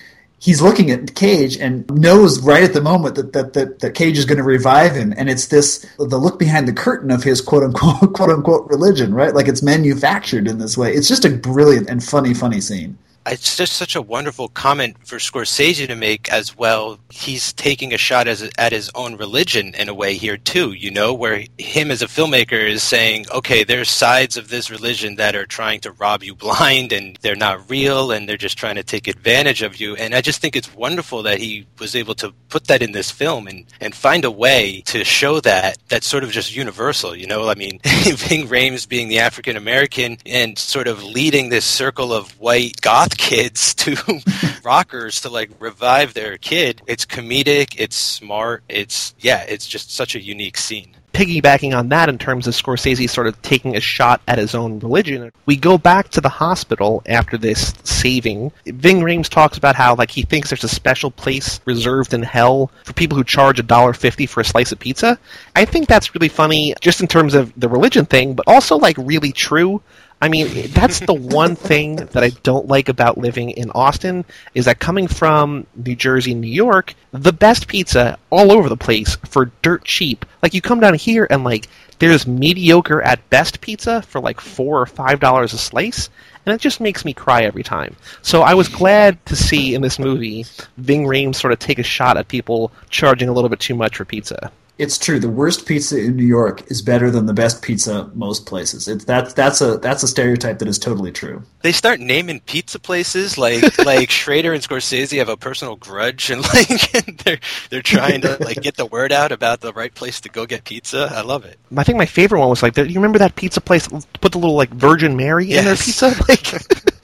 He's looking at Cage and knows right at the moment that that, that, that Cage is going to revive him, and it's this the look behind the curtain of his quote unquote quote unquote religion, right? Like it's manufactured in this way. It's just a brilliant and funny, funny scene. It's just such a wonderful comment for Scorsese to make as well. He's taking a shot as, at his own religion in a way here too, you know, where him as a filmmaker is saying, okay, there's sides of this religion that are trying to rob you blind and they're not real and they're just trying to take advantage of you. And I just think it's wonderful that he was able to put that in this film and, and find a way to show that that's sort of just universal, you know? I mean, Ving Rhames being the African American and sort of leading this circle of white goth kids to rockers to like revive their kid. It's comedic, it's smart, it's yeah, it's just such a unique scene. Piggybacking on that in terms of Scorsese sort of taking a shot at his own religion, we go back to the hospital after this saving. Ving Rhames talks about how like he thinks there's a special place reserved in hell for people who charge a dollar fifty for a slice of pizza. I think that's really funny just in terms of the religion thing, but also like really true. I mean, that's the one thing that I don't like about living in Austin is that coming from New Jersey New York, the best pizza all over the place for dirt cheap. Like you come down here and like there's mediocre at best pizza for like four or five dollars a slice, and it just makes me cry every time. So I was glad to see in this movie Ving Rhames sort of take a shot at people charging a little bit too much for pizza. It's true. The worst pizza in New York is better than the best pizza most places. It's that's that's a that's a stereotype that is totally true. They start naming pizza places like like Schrader and Scorsese have a personal grudge and like they're they're trying to like get the word out about the right place to go get pizza. I love it. I think my favorite one was like, the, you remember that pizza place put the little like Virgin Mary in their pizza? Like,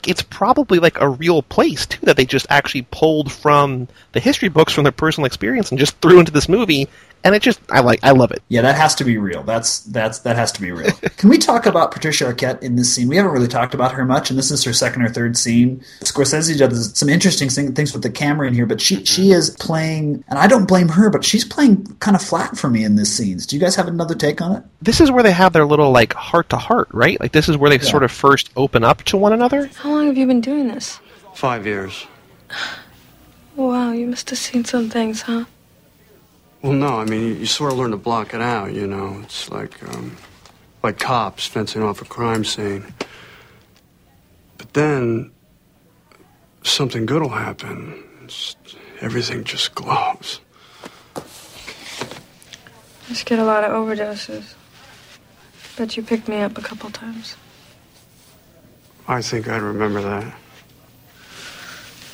it's probably like a real place too that they just actually pulled from the history books from their personal experience and just threw into this movie. And it just, I like, I love it. Yeah, that has to be real. That's that's that has to be real. Can we talk about Patricia Arquette in this scene? We haven't really talked about her much, and this is her second or third scene. Scorsese does some interesting things with the camera in here, but she she mm-hmm. is playing, and I don't blame her, but she's playing kind of flat for me in this scenes. Do you guys have another take on it? This is where they have their little like heart to heart, right? Like this is where they sort of first open up to one another. How long have you been doing this? Five years. Wow, you must have seen some things, huh? Well, no, I mean, you, you sort of learn to block it out, you know. It's like, um, like cops fencing off a crime scene. But then, something good will happen. It's, everything just glows. I just get a lot of overdoses. Bet you picked me up a couple times. I think I'd remember that.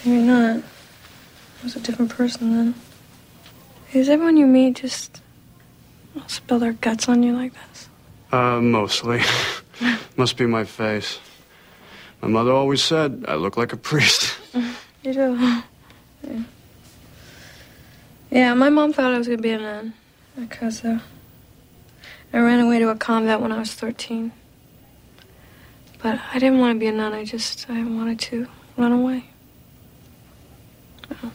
Maybe not. I was a different person then. Is everyone you meet just spill their guts on you like this? Uh, mostly. Must be my face. My mother always said I look like a priest. You do. Yeah. Yeah, my mom thought I was gonna be a nun because uh, I ran away to a convent when I was 13. But I didn't want to be a nun. I just I wanted to run away. Uh,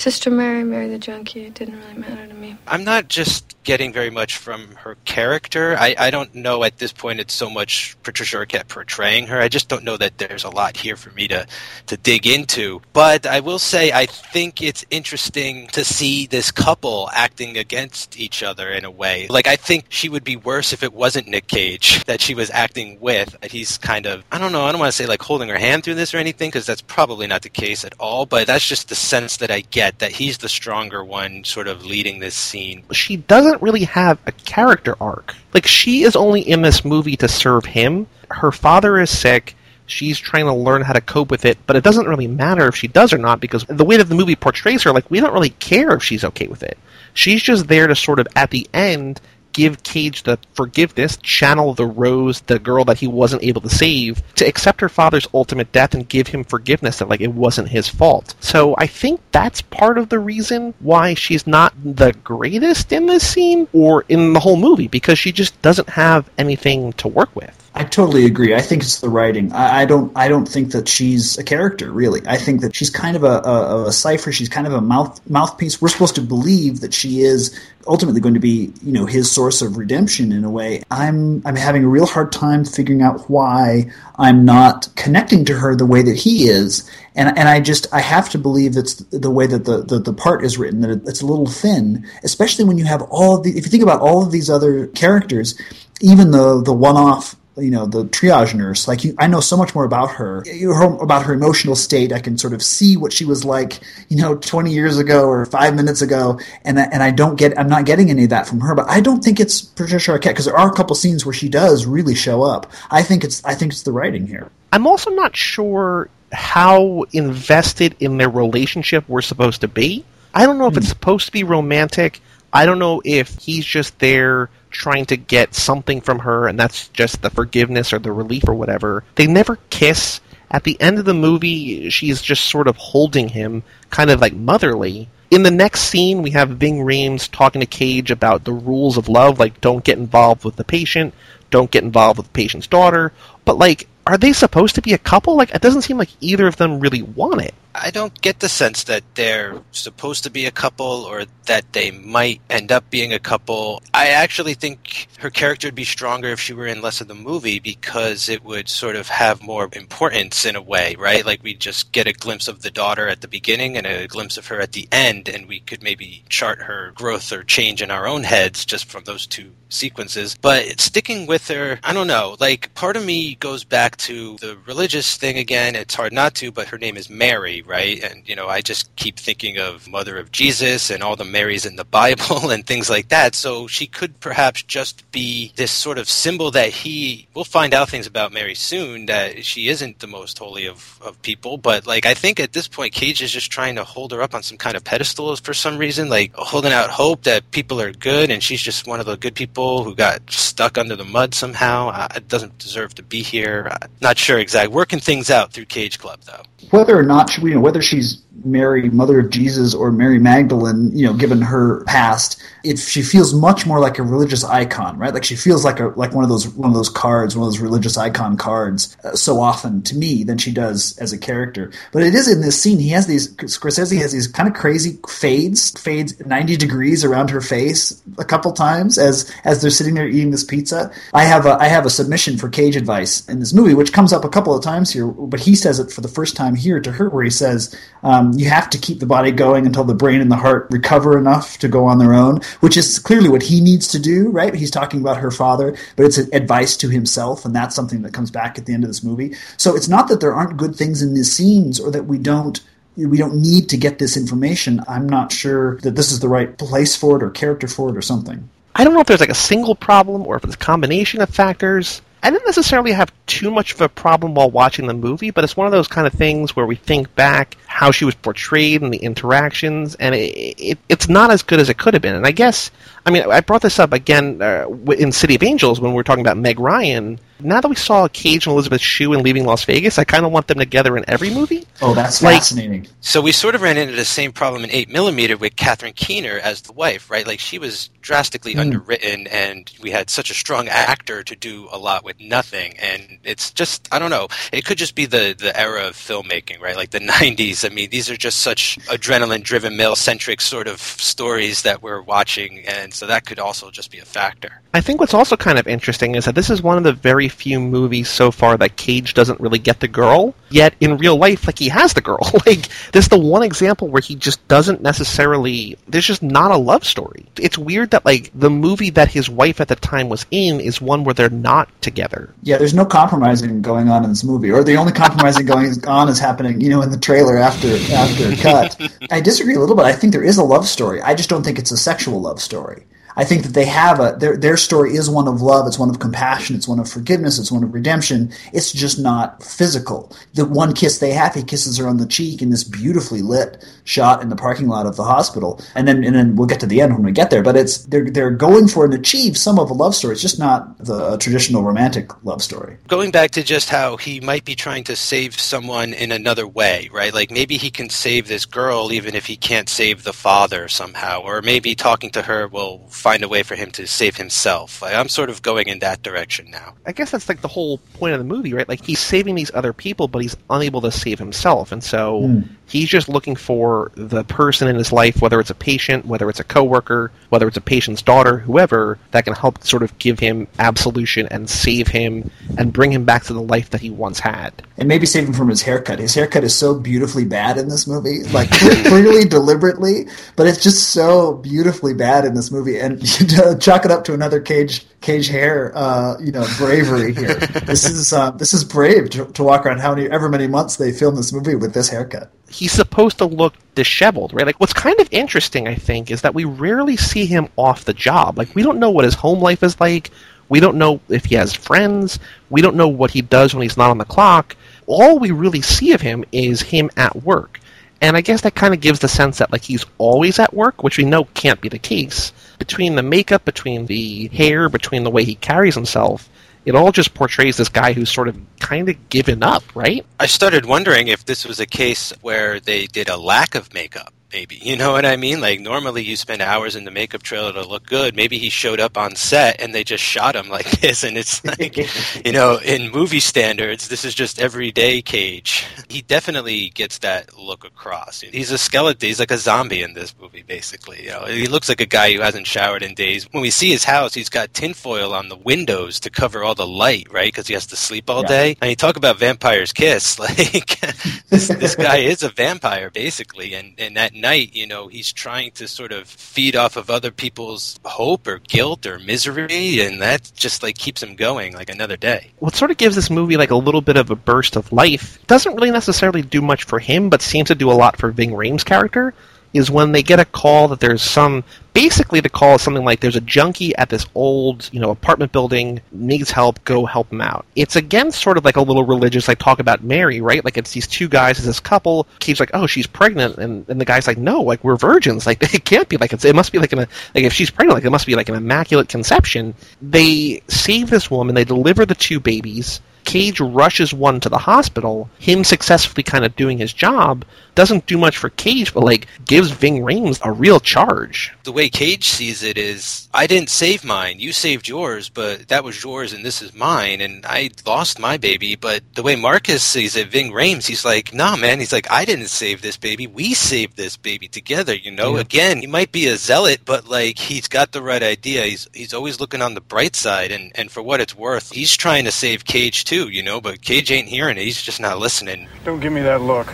Sister Mary, Mary the junkie. It didn't really matter to me. I'm not just getting very much from her character. I, I don't know at this point it's so much Patricia Arquette portraying her. I just don't know that there's a lot here for me to, to dig into. But I will say I think it's interesting to see this couple acting against each other in a way. Like I think she would be worse if it wasn't Nick Cage that she was acting with. He's kind of I don't know, I don't want to say like holding her hand through this or anything because that's probably not the case at all, but that's just the sense that I get that he's the stronger one sort of leading this scene. She doesn't really have a character arc. Like she is only in this movie to serve him. Her father is sick. She's trying to learn how to cope with it, but it doesn't really matter if she does or not because the way that the movie portrays her, like we don't really care if she's okay with it. She's just there to sort of at the end give Cage the forgiveness, channel the Rose, the girl that he wasn't able to save, to accept her father's ultimate death and give him forgiveness that like it wasn't his fault. So I think that's part of the reason why she's not the greatest in this scene or in the whole movie because she just doesn't have anything to work with. I totally agree. I think it's the writing. I, I, don't. I don't think that she's a character. Really, I think that she's kind of a, a, a, cipher. She's kind of a mouth mouthpiece. We're supposed to believe that she is ultimately going to be, you know, his source of redemption in a way. I'm I'm having a real hard time figuring out why I'm not connecting to her the way that he is. And, and I just I have to believe it's the way that the, the, the part is written that it's a little thin, especially when you have all of the if you think about all of these other characters, even the the one off you know the triage nurse like you, i know so much more about her, her about her emotional state i can sort of see what she was like you know 20 years ago or five minutes ago and I, and i don't get i'm not getting any of that from her but i don't think it's patricia arquette because there are a couple scenes where she does really show up. I think it's i think it's the writing here. I'm also not sure how invested in their relationship we're supposed to be. I don't know if it's hmm. supposed to be romantic. I don't know if he's just there trying to get something from her, and that's just the forgiveness or the relief or whatever. They never kiss. At the end of the movie, she's just sort of holding him, kind of like motherly. In the next scene, we have Ving Rhames talking to Cage about the rules of love, like don't get involved with the patient, don't get involved with the patient's daughter. But like, are they supposed to be a couple? Like, it doesn't seem like either of them really want it. I don't get the sense that they're supposed to be a couple or that they might end up being a couple. I actually think her character would be stronger if she were in less of the movie because it would sort of have more importance in a way, right? Like we just get a glimpse of the daughter at the beginning and a glimpse of her at the end, and we could maybe chart her growth or change in our own heads just from those two sequences. But sticking with her, I don't know. Like part of me goes back to the religious thing again. It's hard not to, but her name is Mary right? And, you know, I just keep thinking of Mother of Jesus and all the Marys in the Bible and things like that. So she could perhaps just be this sort of symbol that he, we'll find out things about Mary soon, that she isn't the most holy of, of people. But, like, I think at this point, Cage is just trying to hold her up on some kind of pedestal for some reason, like holding out hope that people are good and she's just one of the good people who got stuck under the mud somehow. Uh, doesn't deserve to be here. Not sure exactly. Working things out through Cage Club, though. Whether or not she you know whether she's Mary, Mother of Jesus, or Mary Magdalene, you know, given her past, if she feels much more like a religious icon, right? Like she feels like a like one of those one of those cards, one of those religious icon cards, uh, so often to me than she does as a character. But it is in this scene. He has these Scorsese has these kind of crazy fades, fades ninety degrees around her face a couple times as as they're sitting there eating this pizza. I have a I have a submission for Cage advice in this movie, which comes up a couple of times here, but he says it for the first time here to her, where he says. Um, you have to keep the body going until the brain and the heart recover enough to go on their own, which is clearly what he needs to do, right? He's talking about her father, but it's advice to himself, and that's something that comes back at the end of this movie. So it's not that there aren't good things in these scenes or that we don't we don't need to get this information. I'm not sure that this is the right place for it or character for it or something. I don't know if there's like a single problem or if it's a combination of factors. I didn't necessarily have too much of a problem while watching the movie, but it's one of those kind of things where we think back how she was portrayed and the interactions, and it, it, it's not as good as it could have been. And I guess, I mean, I brought this up again uh, in City of Angels when we were talking about Meg Ryan. Now that we saw Cage and Elizabeth Shue in Leaving Las Vegas, I kind of want them together in every movie. Oh, that's Like- fascinating. So we sort of ran into the same problem in 8mm with Catherine Keener as the wife, right? Like she was drastically underwritten and we had such a strong actor to do a lot with nothing. And it's just, I don't know, it could just be the, the era of filmmaking, right? Like the 90s. I mean, these are just such adrenaline driven, male centric sort of stories that we're watching. And so that could also just be a factor. I think what's also kind of interesting is that this is one of the very few movies so far that Cage doesn't really get the girl. Yet in real life, like he has the girl. like this is the one example where he just doesn't necessarily. There's just not a love story. It's weird that like the movie that his wife at the time was in is one where they're not together. Yeah, there's no compromising going on in this movie, or the only compromising going on is happening, you know, in the trailer after after cut. I disagree a little bit. I think there is a love story. I just don't think it's a sexual love story. I think that they have a their their story is one of love. It's one of compassion. It's one of forgiveness. It's one of redemption. It's just not physical. The one kiss they have, he kisses her on the cheek in this beautifully lit shot in the parking lot of the hospital, and then and then we'll get to the end when we get there. But it's they're they're going for and achieve some of a love story. It's just not the traditional romantic love story. Going back to just how he might be trying to save someone in another way, right? Like maybe he can save this girl even if he can't save the father somehow, or maybe talking to her will find a way for him to save himself. Like, I'm sort of going in that direction now. I guess that's like the whole point of the movie, right? Like he's saving these other people, but he's unable to save himself, and so hmm. He's just looking for the person in his life, whether it's a patient, whether it's a coworker, whether it's a patient's daughter, whoever, that can help sort of give him absolution and save him and bring him back to the life that he once had. and maybe save him from his haircut. His haircut is so beautifully bad in this movie, like clearly deliberately, but it's just so beautifully bad in this movie. And you chalk it up to another cage cage hair, uh, you know, bravery here. This is uh, this is brave to, to walk around how many ever many months they filmed this movie with this haircut. he's supposed to look disheveled, right? Like what's kind of interesting, I think, is that we rarely see him off the job. Like we don't know what his home life is like. We don't know if he has friends. We don't know what he does when he's not on the clock. All we really see of him is him at work. And I guess that kind of gives the sense that like he's always at work, which we know can't be the case. Between the makeup, between the hair, between the way he carries himself, it all just portrays this guy who's sort of kind of given up, right? I started wondering if this was a case where they did a lack of makeup. Maybe you know what I mean. Like normally, you spend hours in the makeup trailer to look good. Maybe he showed up on set and they just shot him like this, and it's like, you know, in movie standards, this is just everyday Cage. He definitely gets that look across. He's a skeleton. He's like a zombie in this movie, basically. You know, he looks like a guy who hasn't showered in days. When we see his house, he's got tinfoil on the windows to cover all the light, right? Because he has to sleep all Yeah. day. And you talk about vampire's kiss, like this, this guy is a vampire basically and and at night you know he's trying to sort of feed off of other people's hope or guilt or misery and that just like keeps him going like another day. What sort of gives this movie like a little bit of a burst of life doesn't really necessarily do much for him but seems to do a lot for Ving Rhames' character is when they get a call that there's some basically the call is something like there's a junkie at this old you know apartment building needs help go help him out. It's again sort of like a little religious like talk about mary right? Like it's these two guys it's this couple keeps like oh she's pregnant and, and the guy's like no like we're virgins. Like it can't be like it's, it must be like an like if she's pregnant like it must be like an immaculate conception. They save this woman they deliver the two babies Cage rushes one to the hospital, him successfully kind of doing his job, doesn't do much for Cage, but like gives Ving Rhames a real charge. the way cage sees it is i didn't save mine you saved yours but that was yours and this is mine and i lost my baby. But the way marcus sees it ving Rhames, he's like nah man he's like i didn't save this baby we saved this baby together you know? Again he might be a zealot but like he's got the right idea he's he's always looking on the bright side and and for what it's worth he's trying to save cage too you know but cage ain't hearing it he's just not listening Don't give me that look.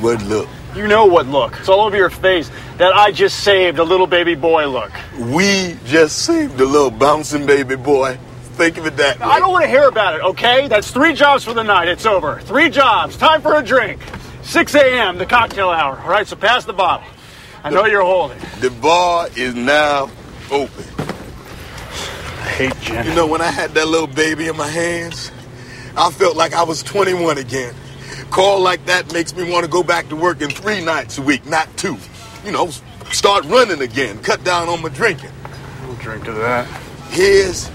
What look? You know what look. It's all over your face. That I just saved a little baby boy look. We just saved a little bouncing baby boy. Think of it that way. I don't want to hear about it, okay? That's three jobs for the night. It's over. Three jobs. Time for a drink. 6 a.m., the cocktail hour. All right, so pass the bottle. I know you're holding. The bar is now open. I hate. You know, when I had that little baby in my hands, I felt like I was 21 again. Call like that makes me want to go back to working three nights a week, not two. You know, start running again, cut down on my drinking. We'll drink to that. Here's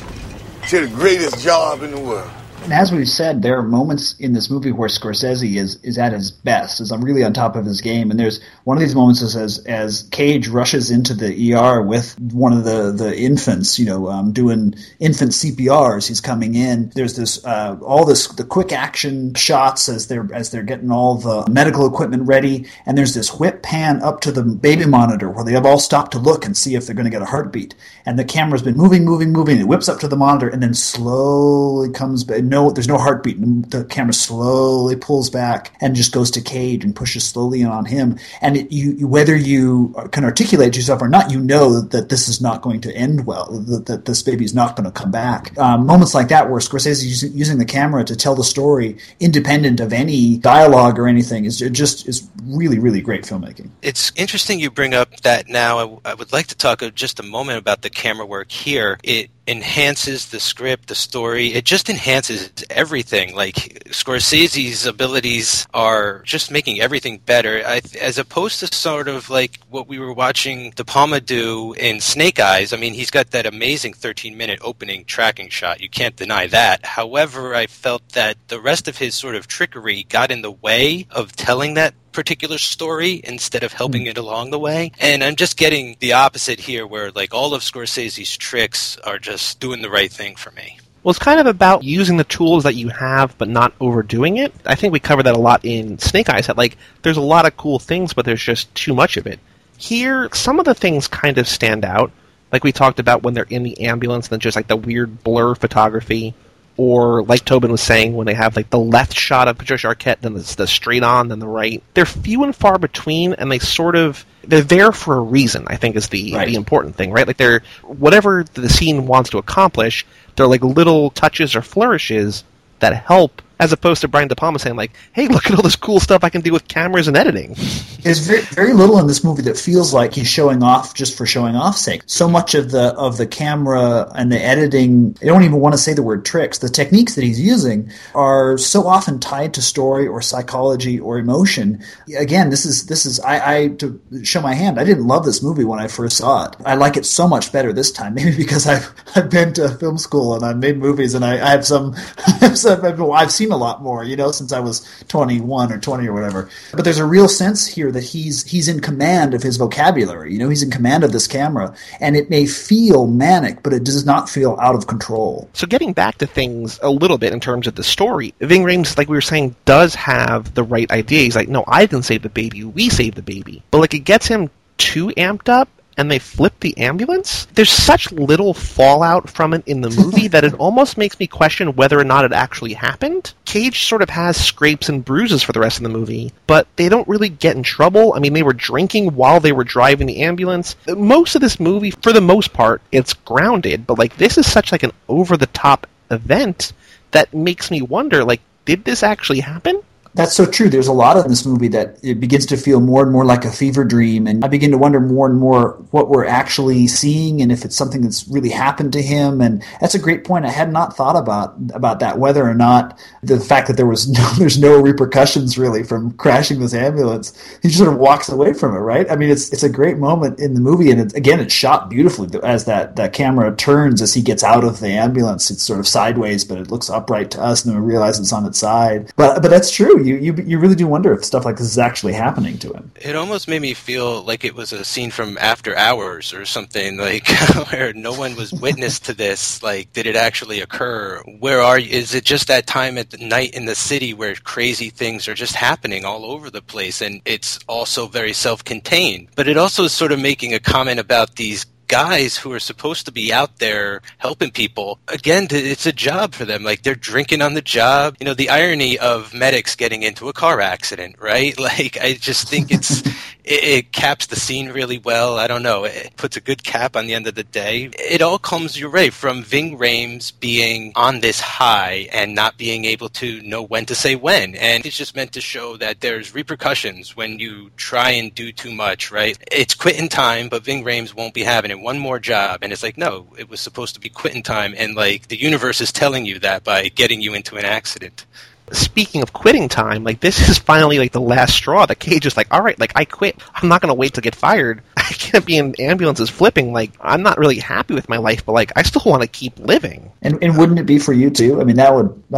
to the greatest job in the world. And as we've said, there are moments in this movie where Scorsese is is at his best, is I'm really on top of his game. And there's one of these moments is as as Cage rushes into the ER with one of the the infants, you know, um, doing infant CPR as he's coming in. There's this uh, all this the quick action shots as they're as they're getting all the medical equipment ready, and there's this whip pan up to the baby monitor where they have all stopped to look and see if they're going to get a heartbeat. And the camera's been moving, moving, moving. It whips up to the monitor and then slowly comes back. No, there's no heartbeat. And the camera slowly pulls back and just goes to Cage and pushes slowly in on him. And it, you, whether you can articulate yourself or not, you know that this is not going to end well. That, that this baby is not going to come back. Um, moments like that where Scorsese is using, the camera to tell the story, independent of any dialogue or anything, is just is really really great filmmaking. It's interesting you bring up that now. I, I would like to talk just a moment about the camera work here. It enhances the script, the story. It just enhances everything. Like Scorsese's abilities are just making everything better, I, as opposed to sort of like what we were watching De Palma do in Snake Eyes. I mean, he's got that amazing 13 minute opening tracking shot. You can't deny that. However, I felt that the rest of his sort of trickery got in the way of telling that particular story instead of helping Hmm. it along the way. And I'm just getting the opposite here, where like all of Scorsese's tricks are just doing the right thing for me. Well, it's kind of about using the tools that you have, but not overdoing it. I think we covered that a lot in Snake Eyes. That like, there's a lot of cool things, but there's just too much of it. Here, some of the things kind of stand out. Like we talked about when they're in the ambulance, and then just like the weird blur photography, or like Tobin was saying, when they have like the left shot of Patricia Arquette, then the, the straight on, then the right. They're few and far between, and they sort of they're there for a reason. I think is the Right. the important thing, right? Like they're whatever the scene wants to accomplish. They're like little touches or flourishes that help, as opposed to Brian De Palma saying like, "Hey, look at all this cool stuff I can do with cameras and editing." There's very, very little in this movie that feels like he's showing off just for showing off's sake. So much of the of the camera and the editing, I don't even want to say the word tricks. The techniques that he's using are so often tied to story or psychology or emotion. Again, this is this is I, I to show my hand. I didn't love this movie when I first saw it. I like it so much better this time. Maybe because I've I've been to film school and I've made movies and I, I have some I've, some- I've seen a lot more. You know, since I was 21 or 20 or whatever. But there's a real sense here that he's he's in command of his vocabulary. You know, he's in command of this camera, and it may feel manic, but it does not feel out of control. So getting back to things a little bit in terms of the story, Ving Rhames, like we were saying, does have the right idea. He's like, no, I didn't save the baby, we saved the baby. But like it gets him too amped up and they flip the ambulance. There's such little fallout from it in the movie that it almost makes me question whether or not it actually happened. Cage sort of has scrapes and bruises for the rest of the movie, but they don't really get in trouble. I mean, they were drinking while they were driving the ambulance. Most of this movie, for the most part, it's grounded, but like this is such like an over the top event that makes me wonder like did this actually happen? That's so true. There's a lot in this movie that it begins to feel more and more like a fever dream, and I begin to wonder more and more what we're actually seeing and if it's something that's really happened to him. And that's a great point. I had not thought about about that whether or not the fact that there was no there's no repercussions really from crashing this ambulance. He just sort of walks away from it, right? I mean, it's it's a great moment in the movie, and it's, again, it's shot beautifully as that that camera turns as he gets out of the ambulance. It's sort of sideways, but it looks upright to us, and we realize it's on its side. But but that's true. You you you really do wonder if stuff like this is actually happening to him. It almost made me feel like it was a scene from After Hours or something, like where no one was witness to this. Like, did it actually occur? Where are you? Is it just that time at night in the city where crazy things are just happening all over the place, and it's also very self-contained? But it also is sort of making a comment about these guys who are supposed to be out there helping people again it's a job for them. Like they're drinking on the job. You know the irony of medics getting into a car accident right? Like i just think it's it, it caps the scene really well. I don't know. It puts a good cap on the end of the day. It all comes your way from ving Rhames being on this high and not being able to know when to say when. And it's just meant to show that there's repercussions when you try and do too much right? It's quitting time but ving Rhames won't be having it. One more job. And it's like no it was supposed to be quitting time. And like the universe is telling you that by getting you into an accident Speaking of quitting time, like this is finally like the last straw. The Cage is like, all right, like I quit. I'm not going to wait to get fired. I can't be in ambulances flipping. Like, I'm not really happy with my life, but like, I still want to keep living. And, and wouldn't it be for you too? I mean, that would,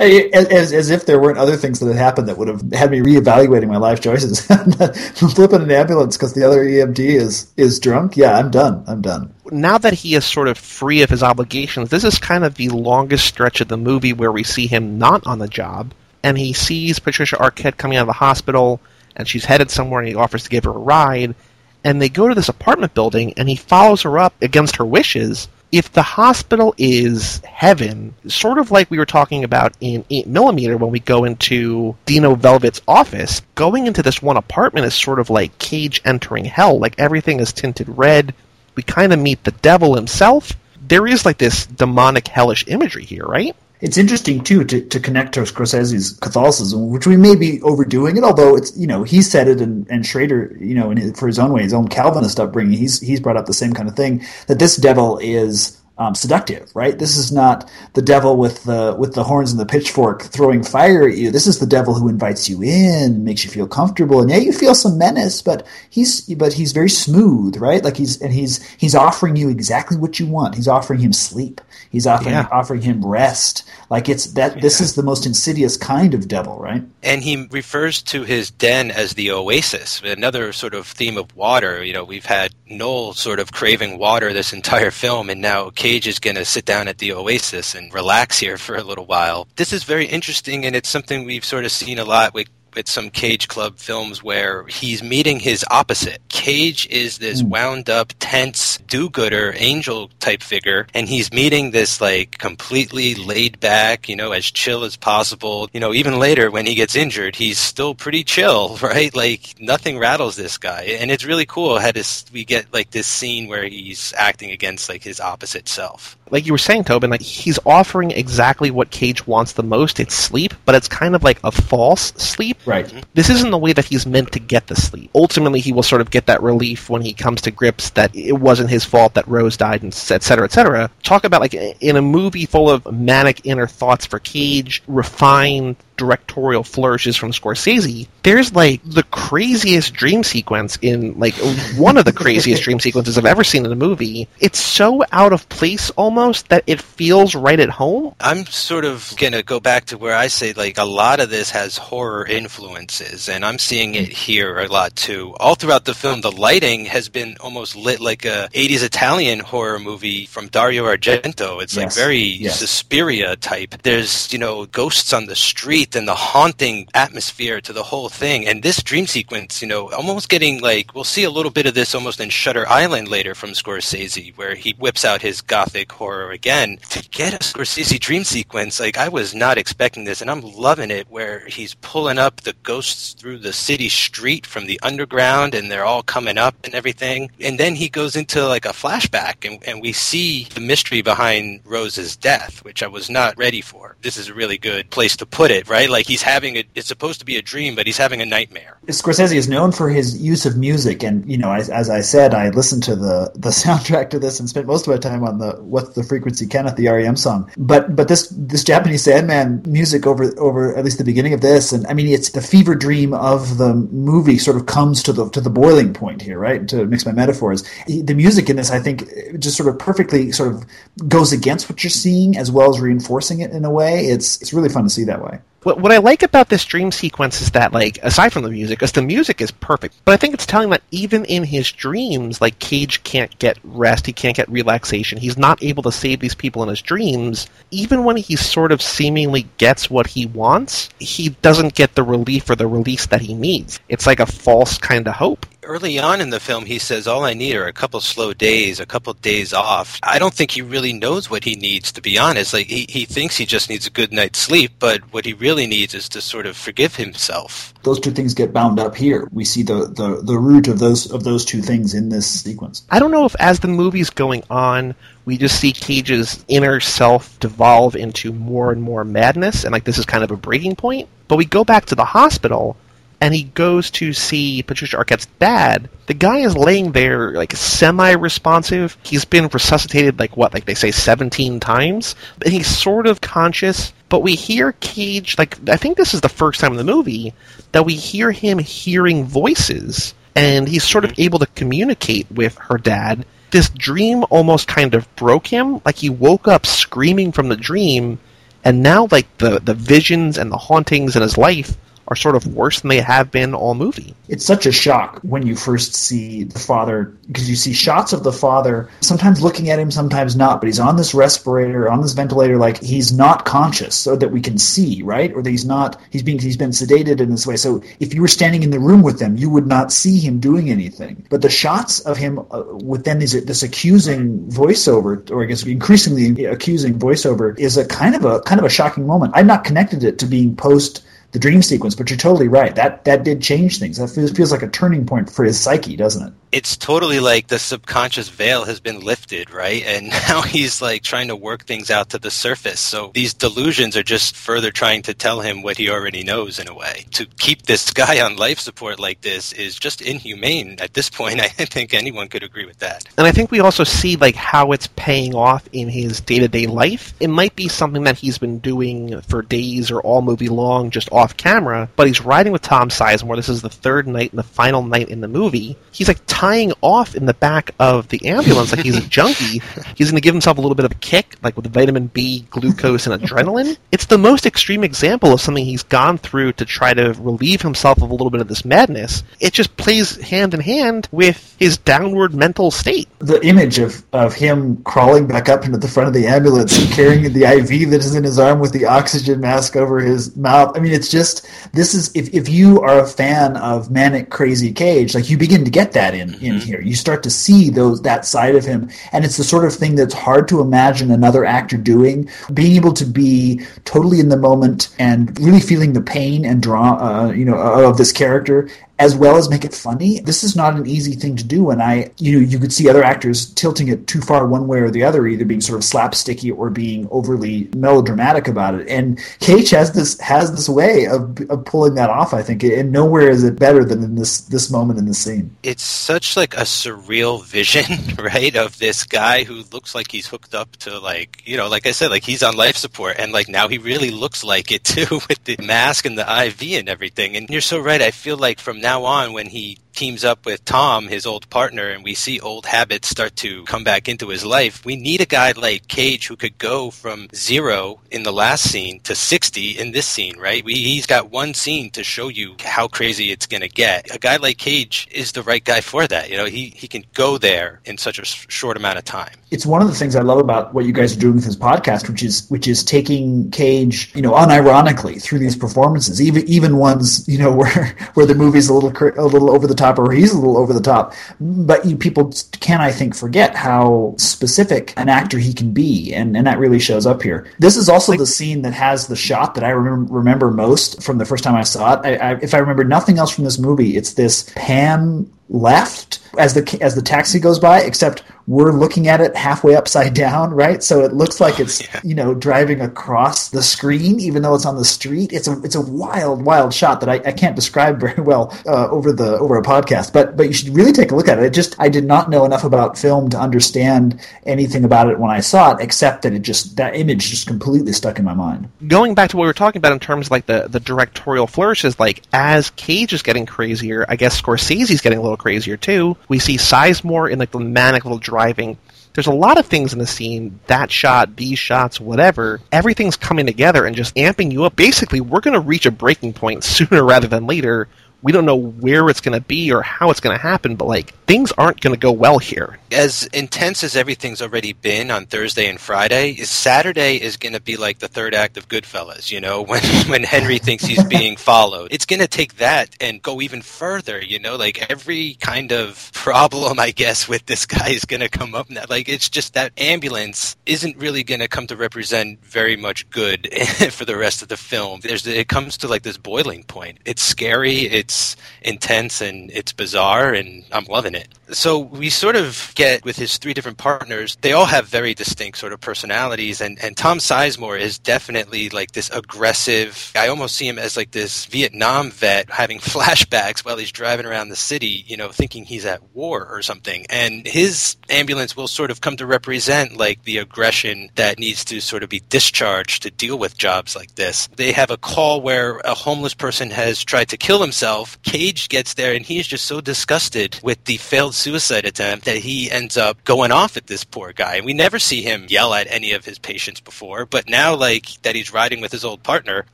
as, as if there weren't other things that had happened that would have had me reevaluating my life choices. Flipping an ambulance because the other EMT is is drunk. Yeah, I'm done. I'm done. Now that he is sort of free of his obligations, this is kind of the longest stretch of the movie where we see him not on the job, and he sees Patricia Arquette coming out of the hospital, and she's headed somewhere, and he offers to give her a ride. And they go to this apartment building, and he follows her up against her wishes if the hospital is heaven, sort of like we were talking about in 8mm when we go into Dino Velvet's office, going into this one apartment is sort of like Cage entering hell. Like everything is tinted red. We kind of meet the devil himself. There is like this demonic, hellish imagery here, right? It's interesting too to, to connect to Scorsese's Catholicism, which we may be overdoing it. Although it's you know he said it, and, and Schrader, you know, his, for his own way, his own Calvinist upbringing, he's he's brought up the same kind of thing that this devil is um, seductive, right? This is not the devil with the with the horns and the pitchfork throwing fire at you. This is the devil who invites you in, makes you feel comfortable, and yeah, you feel some menace, but he's but he's very smooth, right? Like he's and he's he's offering you exactly what you want. He's offering him sleep. He's offering Yeah. offering him rest. Like it's that this is the most insidious kind of devil, right? And he refers to his den as the oasis, another sort of theme of water. You know, we've had Noel sort of craving water this entire film, and now Cage is going to sit down at the oasis and relax here for a little while. This is very interesting, and it's something we've sort of seen a lot with with some Cage Club films where he's meeting his opposite. Cage is this hmm. wound up, tense, do gooder, angel type figure, and he's meeting this like completely laid back, you know, as chill as possible. You know, even later when he gets injured, he's still pretty chill, right? Like nothing rattles this guy. And it's really cool how this we get like this scene where he's acting against like his opposite self. like you were saying, Tobin, like he's offering exactly what Cage wants the most. It's sleep, but it's kind of like a false sleep. Right. Mm-hmm. This isn't the way that he's meant to get the sleep. Ultimately, he will sort of get that relief when he comes to grips that it wasn't his fault that Rose died, and et cetera, et cetera. Talk about like in a movie full of manic inner thoughts for Cage, refined directorial flourishes from Scorsese. There's like the craziest dream sequence in like one of the craziest dream sequences I've ever seen in a movie. It's so out of place almost that it feels right at home. I'm sort of going to go back to where I say like a lot of this has horror influences and I'm seeing it here a lot too. All throughout the film the lighting has been almost lit like a 80s Italian horror movie from Dario Argento. It's like very Yes. Suspiria type. There's, you know, ghosts on the street and the haunting atmosphere to the whole thing. And this dream sequence, you know, almost getting like we'll see a little bit of this almost in Shutter Island later from Scorsese where he whips out his gothic horror again. To get a Scorsese dream sequence, like I was not expecting this and I'm loving it where he's pulling up the ghosts through the city street from the underground and they're all coming up and everything. And then he goes into like a flashback and, and we see the mystery behind Rose's death, which I was not ready for. This is a really good place to put it, right? Like he's having a, it's supposed to be a dream, but he's having a nightmare. Scorsese is known for his use of music, and you know, as, as I said, I listened to the the soundtrack to this and spent most of my time on the "What's the Frequency, Kenneth," the REM song. But but this this Japanese Sandman music over over at least the beginning of this, and I mean, it's the fever dream of the movie sort of comes to the to the boiling point here, right? To mix my metaphors, the music in this, I think, just sort of perfectly sort of goes against what you're seeing as well as reinforcing it in a way. It's it's really fun to see that way. What, what I like about this dream sequence is that, like, aside from the music, because the music is perfect, but I think it's telling that even in his dreams, like, Cage can't get rest, he can't get relaxation, he's not able to save these people in his dreams. Even when he sort of seemingly gets what he wants, he doesn't get the relief or the release that he needs. It's like a false kind of hope. Early on in the film, he says, All I need are a couple slow days, a couple days off. I don't think he really knows what he needs, to be honest. Like, he, he thinks he just needs a good night's sleep, but what he really needs is to sort of forgive himself. those two things get bound up here. We see the, the, the root of those of those two things in this sequence. I don't know if as the movie's going on, we just see Cage's inner self devolve into more and more madness, and like this is kind of a breaking point. But we go back to the hospital, and he goes to see Patricia Arquette's dad. The guy is laying there like semi-responsive. He's been resuscitated like what, like they say, seventeen times, and he's sort of conscious. But we hear Cage like I think this is the first time in the movie that we hear him hearing voices and he's sort of mm-hmm. able to communicate with her dad. This dream almost kind of broke him. Like he woke up screaming from the dream, and now like the the visions and the hauntings in his life are sort of worse than they have been all movie. It's such a shock when you first see the father because you see shots of the father sometimes looking at him, sometimes not, but he's on this respirator, on this ventilator, like he's not conscious, so that we can see, right? Or that he's not he's being he's been sedated in this way. So if you were standing in the room with them, you would not see him doing anything. But the shots of him uh, with then these this accusing voiceover, or I guess increasingly accusing voiceover, is a kind of a kind of a shocking moment. I've not connected it to being post the dream sequence. But you're totally right. That that did change things. That feels, feels like a turning point for his psyche, doesn't it? It's totally like the subconscious veil has been lifted, right? And now he's like trying to work things out to the surface. So these delusions are just further trying to tell him what he already knows in a way. To keep this guy on life support like this is just inhumane at this point. I think anyone could agree with that. And I think we also see like how it's paying off in his day-to-day life. It might be something that he's been doing for days or all movie long just off camera, but he's riding with Tom Sizemore. This is the third night and the final night in the movie. He's like tying off in the back of the ambulance like he's a junkie. He's going to give himself a little bit of a kick, like with vitamin B, glucose, and adrenaline. It's the most extreme example of something he's gone through to try to relieve himself of a little bit of this madness. It just plays hand in hand with his downward mental state. The image of, of him crawling back up into the front of the ambulance and carrying the IV that is in his arm with the oxygen mask over his mouth. I mean, it's just this is if, if you are a fan of manic crazy Cage, like you begin to get that in in here. You start to see those that side of him, and it's the sort of thing that's hard to imagine another actor doing. Being able to be totally in the moment and really feeling the pain and draw, uh, you know, of this character, as well as make it funny. This is not an easy thing to do, and I, you know, you could see other actors tilting it too far one way or the other, either being sort of slapsticky or being overly melodramatic about it. And Cage has this has this way of, of pulling that off. I think, and nowhere is it better than in this this moment in the scene. It's such like a surreal vision, right, of this guy who looks like he's hooked up to like you know, like I said, like he's on life support, and like now he really looks like it too with the mask and the IV and everything. And you're so right. I feel like from now on, when he teams up with Tom, his old partner, and we see old habits start to come back into his life, we need a guy like Cage who could go from zero in the last scene to 60 in this scene, right? We, he's got one scene to show you how crazy it's going to get. A guy like Cage is the right guy for that. You know, he, he can go there in such a short amount of time. It's one of the things I love about what you guys are doing with this podcast, which is which is taking Cage, you know, unironically through these performances, even even ones, you know, where where the movie's a little a little over the top or he's a little over the top. But you, people can, I think, forget how specific an actor he can be, and, and that really shows up here. This is also the scene that has the shot that I remember, remember most from the first time I saw it. I, I, if I remember nothing else from this movie, it's this pan left as the as the taxi goes by, except we're looking at it halfway upside down, right? So it looks like it's yeah. you know driving across the screen, even though it's on the street. It's a it's a wild wild shot that I, I can't describe very well uh, over the over a podcast, but but you should really take a look at it. It just I did not know enough about film to understand anything about it when I saw it, except that it just that image just completely stuck in my mind. Going back to what we were talking about in terms of like the the directorial flourishes, like as Cage is getting crazier, I guess Scorsese's getting a little crazier too. We see Sizemore in like the manic little driving. There's a lot of things in the scene, that shot, these shots, whatever. Everything's coming together and just amping you up. Basically, we're going to reach a breaking point sooner rather than later. We don't know where it's going to be or how it's going to happen, but like things aren't going to go well here. As intense as everything's already been on Thursday and Friday, Saturday is going to be like the third act of Goodfellas. You know, when when Henry thinks he's being followed, it's going to take that and go even further. You know, like every kind of problem, I guess, with this guy is going to come up. Now. Like it's just that ambulance isn't really going to come to represent very much good for the rest of the film. There's it comes to like this boiling point. It's scary. It's intense and it's bizarre and I'm loving it. So we sort of get with his three different partners, they all have very distinct sort of personalities and, and Tom Sizemore is definitely like this aggressive I almost see him as like this Vietnam vet having flashbacks while he's driving around the city, you know, thinking he's at war or something. And his ambulance will sort of come to represent like the aggression that needs to sort of be discharged to deal with jobs like this. They have a call where a homeless person has tried to kill himself. Cage gets there and he's just so disgusted with the failed suicide attempt that he ends up going off at this poor guy. And we never see him yell at any of his patients before, but now like that he's riding with his old partner,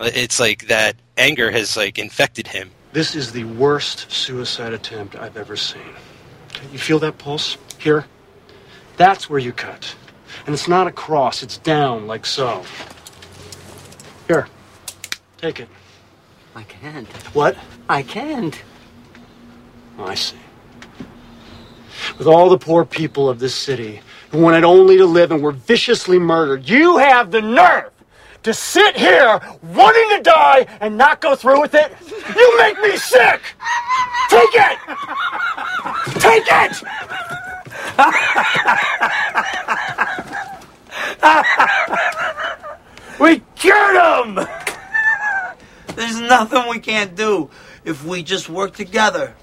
it's like that anger has like infected him. This is the worst suicide attempt I've ever seen. Okay, You feel that pulse? Here? That's where you cut. And it's not across, it's down, like so. Here. Take it. I can't. What? I can't. Oh, I see. With all the poor people of this city who wanted only to live and were viciously murdered, you have the nerve to sit here wanting to die and not go through with it? You make me sick! Take it! Take it! we cured him! There's nothing we can't do if we just work together.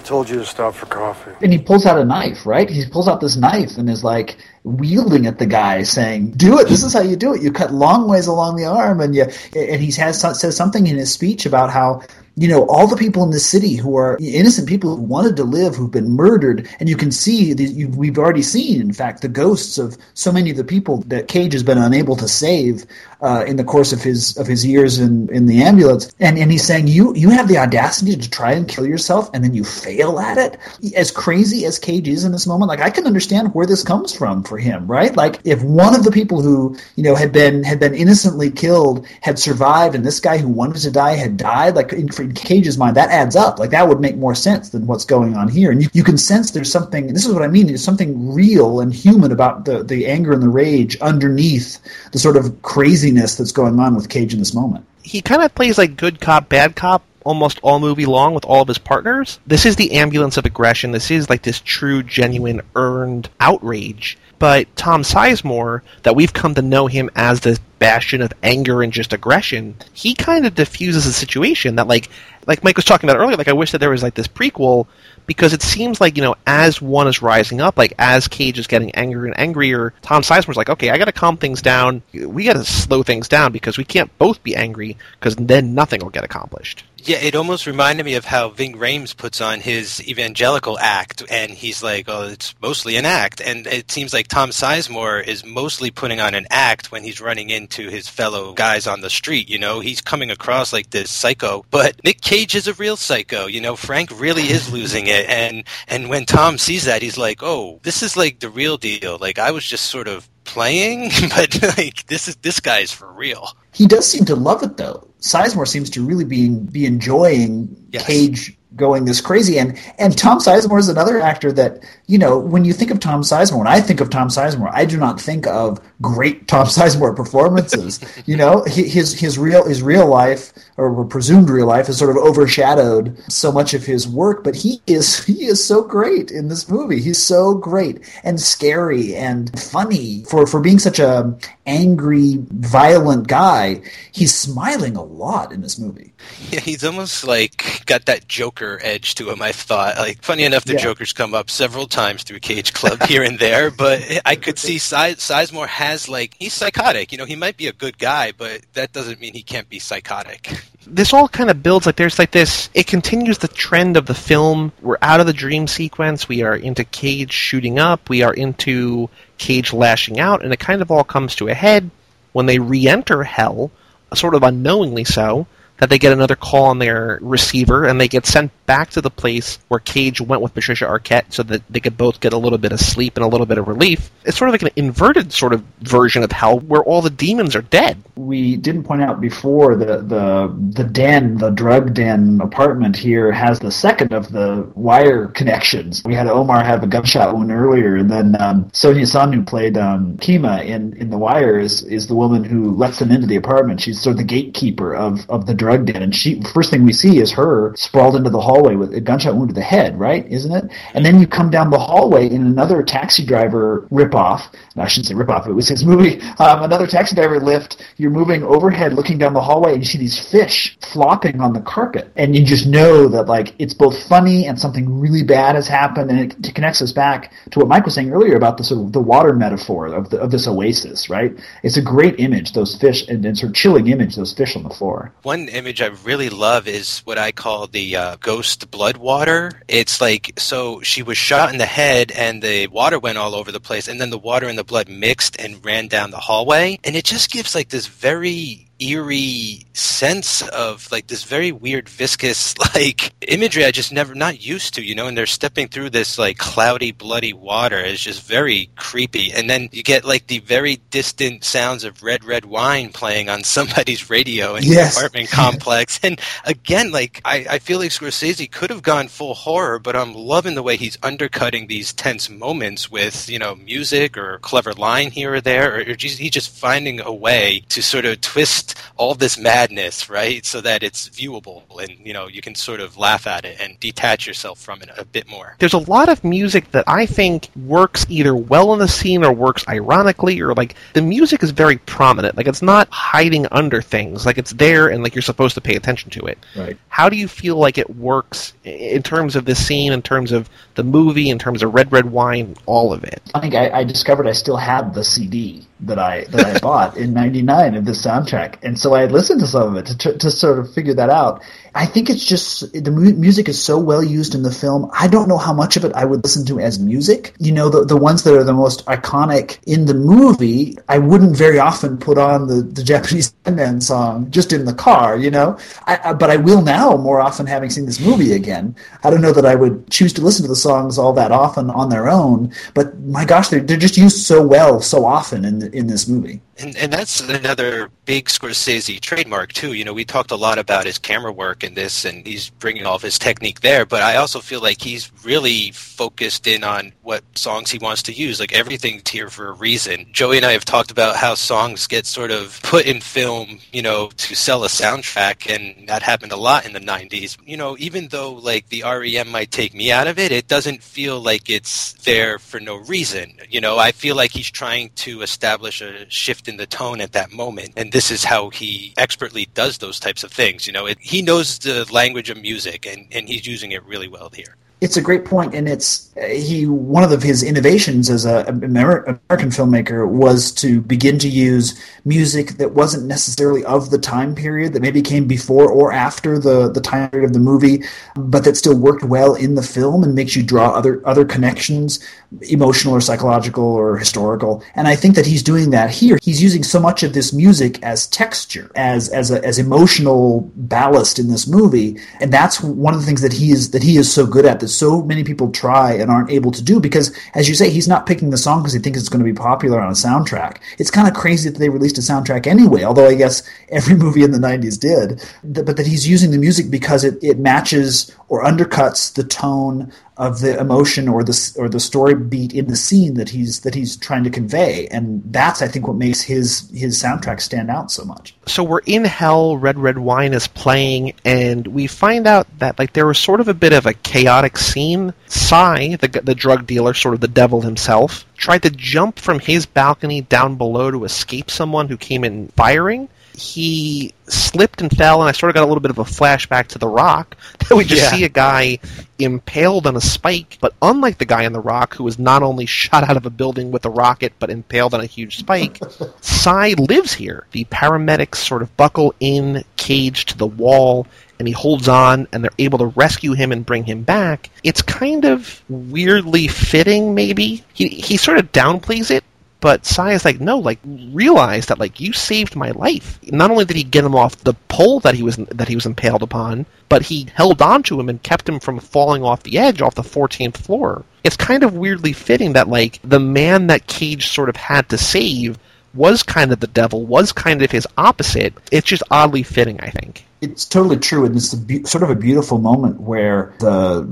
I told you to stop for coffee. And he pulls out a knife, right? He pulls out this knife and is like wielding at the guy, saying, "Do it. This is how you do it. You cut long ways along the arm." And you, and he has says something in his speech about how you know all the people in the city who are innocent people who wanted to live who've been murdered, and you can see that you, we've already seen, in fact, the ghosts of so many of the people that Cage has been unable to save uh, in the course of his of his years in, in the ambulance. And and he's saying, "You you have the audacity to try and kill yourself, and then you fail at it." As crazy as Cage is in this moment, like I can understand where this comes from for him, right? Like if one of the people who you know had been had been innocently killed had survived, and this guy who wanted to die had died, like in, in Cage's mind, that adds up. Like that would make more sense than what's going on here. And you, you can sense there's something. This is what I mean. There's something real and human about the the anger and the rage underneath the sort of craziness that's going on with Cage in this moment. He kind of plays like good cop, bad cop almost all movie long with all of his partners. This is the ambulance of aggression. This is like this true, genuine, earned outrage. But Tom Sizemore, that we've come to know him as this bastion of anger and just aggression, he kind of diffuses the situation that like like Mike was talking about earlier, like I wish that there was like this prequel because it seems like, you know, as one is rising up, like as Cage is getting angrier and angrier, Tom Sizemore's like, okay, I gotta calm things down. We gotta slow things down because we can't both be angry because then nothing will get accomplished. Yeah, it almost reminded me of how Ving Rhames puts on his evangelical act, and he's like, "Oh, it's mostly an act." And it seems like Tom Sizemore is mostly putting on an act when he's running into his fellow guys on the street. You know, he's coming across like this psycho, but Nick Cage is a real psycho. You know, Frank really is losing it, and and when Tom sees that, he's like, "Oh, this is like the real deal." Like I was just sort of playing, but like this is this guy's for real. He does seem to love it though. Sizemore seems to really be be enjoying Yes. Cage going this crazy, and and Tom Sizemore is another actor that you know when you think of Tom Sizemore, when I think of Tom Sizemore, I do not think of great Tom Sizemore performances. you know, his his real his real life or presumed real life has sort of overshadowed so much of his work, but he is he is so great in this movie. He's so great and scary and funny for for being such a angry, violent guy. He's smiling a lot in this movie. Yeah, he's almost like got that Joker edge to him. I thought, like, funny enough, the Yeah. Joker's come up several times through Cage Club here and there, but I could see Si- Sizemore has like he's psychotic. You know, he might be a good guy, but that doesn't mean he can't be psychotic. this all kind of builds like there's like this it continues the trend of the film we're out of the dream sequence we are into cage shooting up we are into cage lashing out and it kind of all comes to a head when they re-enter hell sort of unknowingly so that they get another call on their receiver and they get sent back to the place where Cage went with Patricia Arquette so that they could both get a little bit of sleep and a little bit of relief. It's sort of like an inverted sort of version of hell where all the demons are dead. we didn't point out before the the the den, the drug den apartment here has the second of the wire connections. We had Omar have a gunshot wound earlier, and then um, Sonja Sohn, who played um, Kima in in the wire, is is the woman who lets them into the apartment. She's sort of the gatekeeper of of the drug den, and she first thing we see is her sprawled into the hallway with a gunshot wound to the head, right? Isn't it? And then you come down the hallway in another taxi driver ripoff. No, I shouldn't say ripoff. It was his movie. Um, another taxi driver lift. You're moving overhead, looking down the hallway, and you see these fish flopping on the carpet, and you just know that like it's both funny and something really bad has happened, and it, it connects us back to what Mike was saying earlier about the sort of the water metaphor of the, of this oasis, right? It's a great image, those fish, and, and sort of chilling image, those fish on the floor. One image I really love is what I call the uh, ghost blood water. It's like so she was shot in the head and the water went all over the place, and then the water and the blood mixed and ran down the hallway, and it just gives like this very eerie sense of like this very weird viscous like imagery I just never not used to, you know, and they're stepping through this like cloudy, bloody water. It's just very creepy. And then you get like the very distant sounds of red red wine playing on somebody's radio in Yes. the apartment complex. And again, like I, I feel like Scorsese could have gone full horror, but I'm loving the way he's undercutting these tense moments with, you know, music or clever line here or there, or, or just, he's just finding a way to sort of twist all this madness, right, so that it's viewable and, you know, you can sort of laugh at it and detach yourself from it a bit more. There's a lot of music that I think works either well in the scene or works ironically, or like the music is very prominent. Like it's not hiding under things. Like it's there and like you're supposed to pay attention to it. Right. How do you feel like it works in terms of the scene, in terms of the movie, in terms of Red Red Wine, all of it? I think I, I discovered I still had the CD that I that I bought in '99 of this soundtrack, and so I had listened to some of it to to sort of figure that out. I think it's just the mu- music is so well used in the film. I don't know how much of it I would listen to as music. You know, the the ones that are the most iconic in the movie, I wouldn't very often put on the the Japanese Man song just in the car. You know, I, I, but I will now more often having seen this movie again. I don't know that I would choose to listen to the songs all that often on their own, but my gosh, they're they're just used so well so often in the, in this movie. And, and that's another big Scorsese trademark too. You know, we talked a lot about his camera work in this, and he's bringing all of his technique there. But I also feel like he's really focused in on what songs he wants to use. Like everything's here for a reason. Joey and I have talked about how songs get sort of put in film, you know, to sell a soundtrack, and that happened a lot in the '90s. You know, even though like the REM might take me out of it, it doesn't feel like it's there for no reason. You know, I feel like he's trying to establish a shift in the tone at that moment, and this is how he expertly does those types of things. You know, it, he knows the language of music, and, and he's using it really well here. It's a great point, and it's uh, he. One of his innovations as a American filmmaker was to begin to use music that wasn't necessarily of the time period, that maybe came before or after the the time period of the movie, but that still worked well in the film and makes you draw other other connections, emotional or psychological or historical. And I think that he's doing that here. He's using so much of this music as texture, as as a, as emotional ballast in this movie, and that's one of the things that he is that he is so good at. That so many people try and aren't able to do because, as you say, he's not picking the song because he thinks it's going to be popular on a soundtrack. It's kind of crazy that they released a soundtrack anyway. Although I guess every movie in the '90s did, but that he's using the music because it, it matches or undercuts the tone of the emotion or the or the story beat in the scene that he's that he's trying to convey, and that's I think what makes his his soundtrack stand out so much. So we're in hell. Red Red Wine is playing, and we find out that like there was sort of a bit of a chaotic scene. Cy, the the drug dealer, sort of the devil himself, tried to jump from his balcony down below to escape someone who came in firing. He slipped and fell, and I sort of got a little bit of a flashback to The Rock. That we just Yeah. see a guy impaled on a spike, but unlike the guy in The Rock, who was not only shot out of a building with a rocket, but impaled on a huge spike, Cy lives here. The paramedics sort of buckle in, cage to the wall, and he holds on, and they're able to rescue him and bring him back. It's kind of weirdly fitting, maybe. He, he sort of downplays it, but Cy is like, no, like realize that like you saved my life. Not only did he get him off the pole that he was that he was impaled upon, but he held on to him and kept him from falling off the edge off the 14th floor. It's kind of weirdly fitting that like the man that Cage sort of had to save was kind of the devil, was kind of his opposite. It's just oddly fitting, I think. It's totally true, and it's be- sort of a beautiful moment where the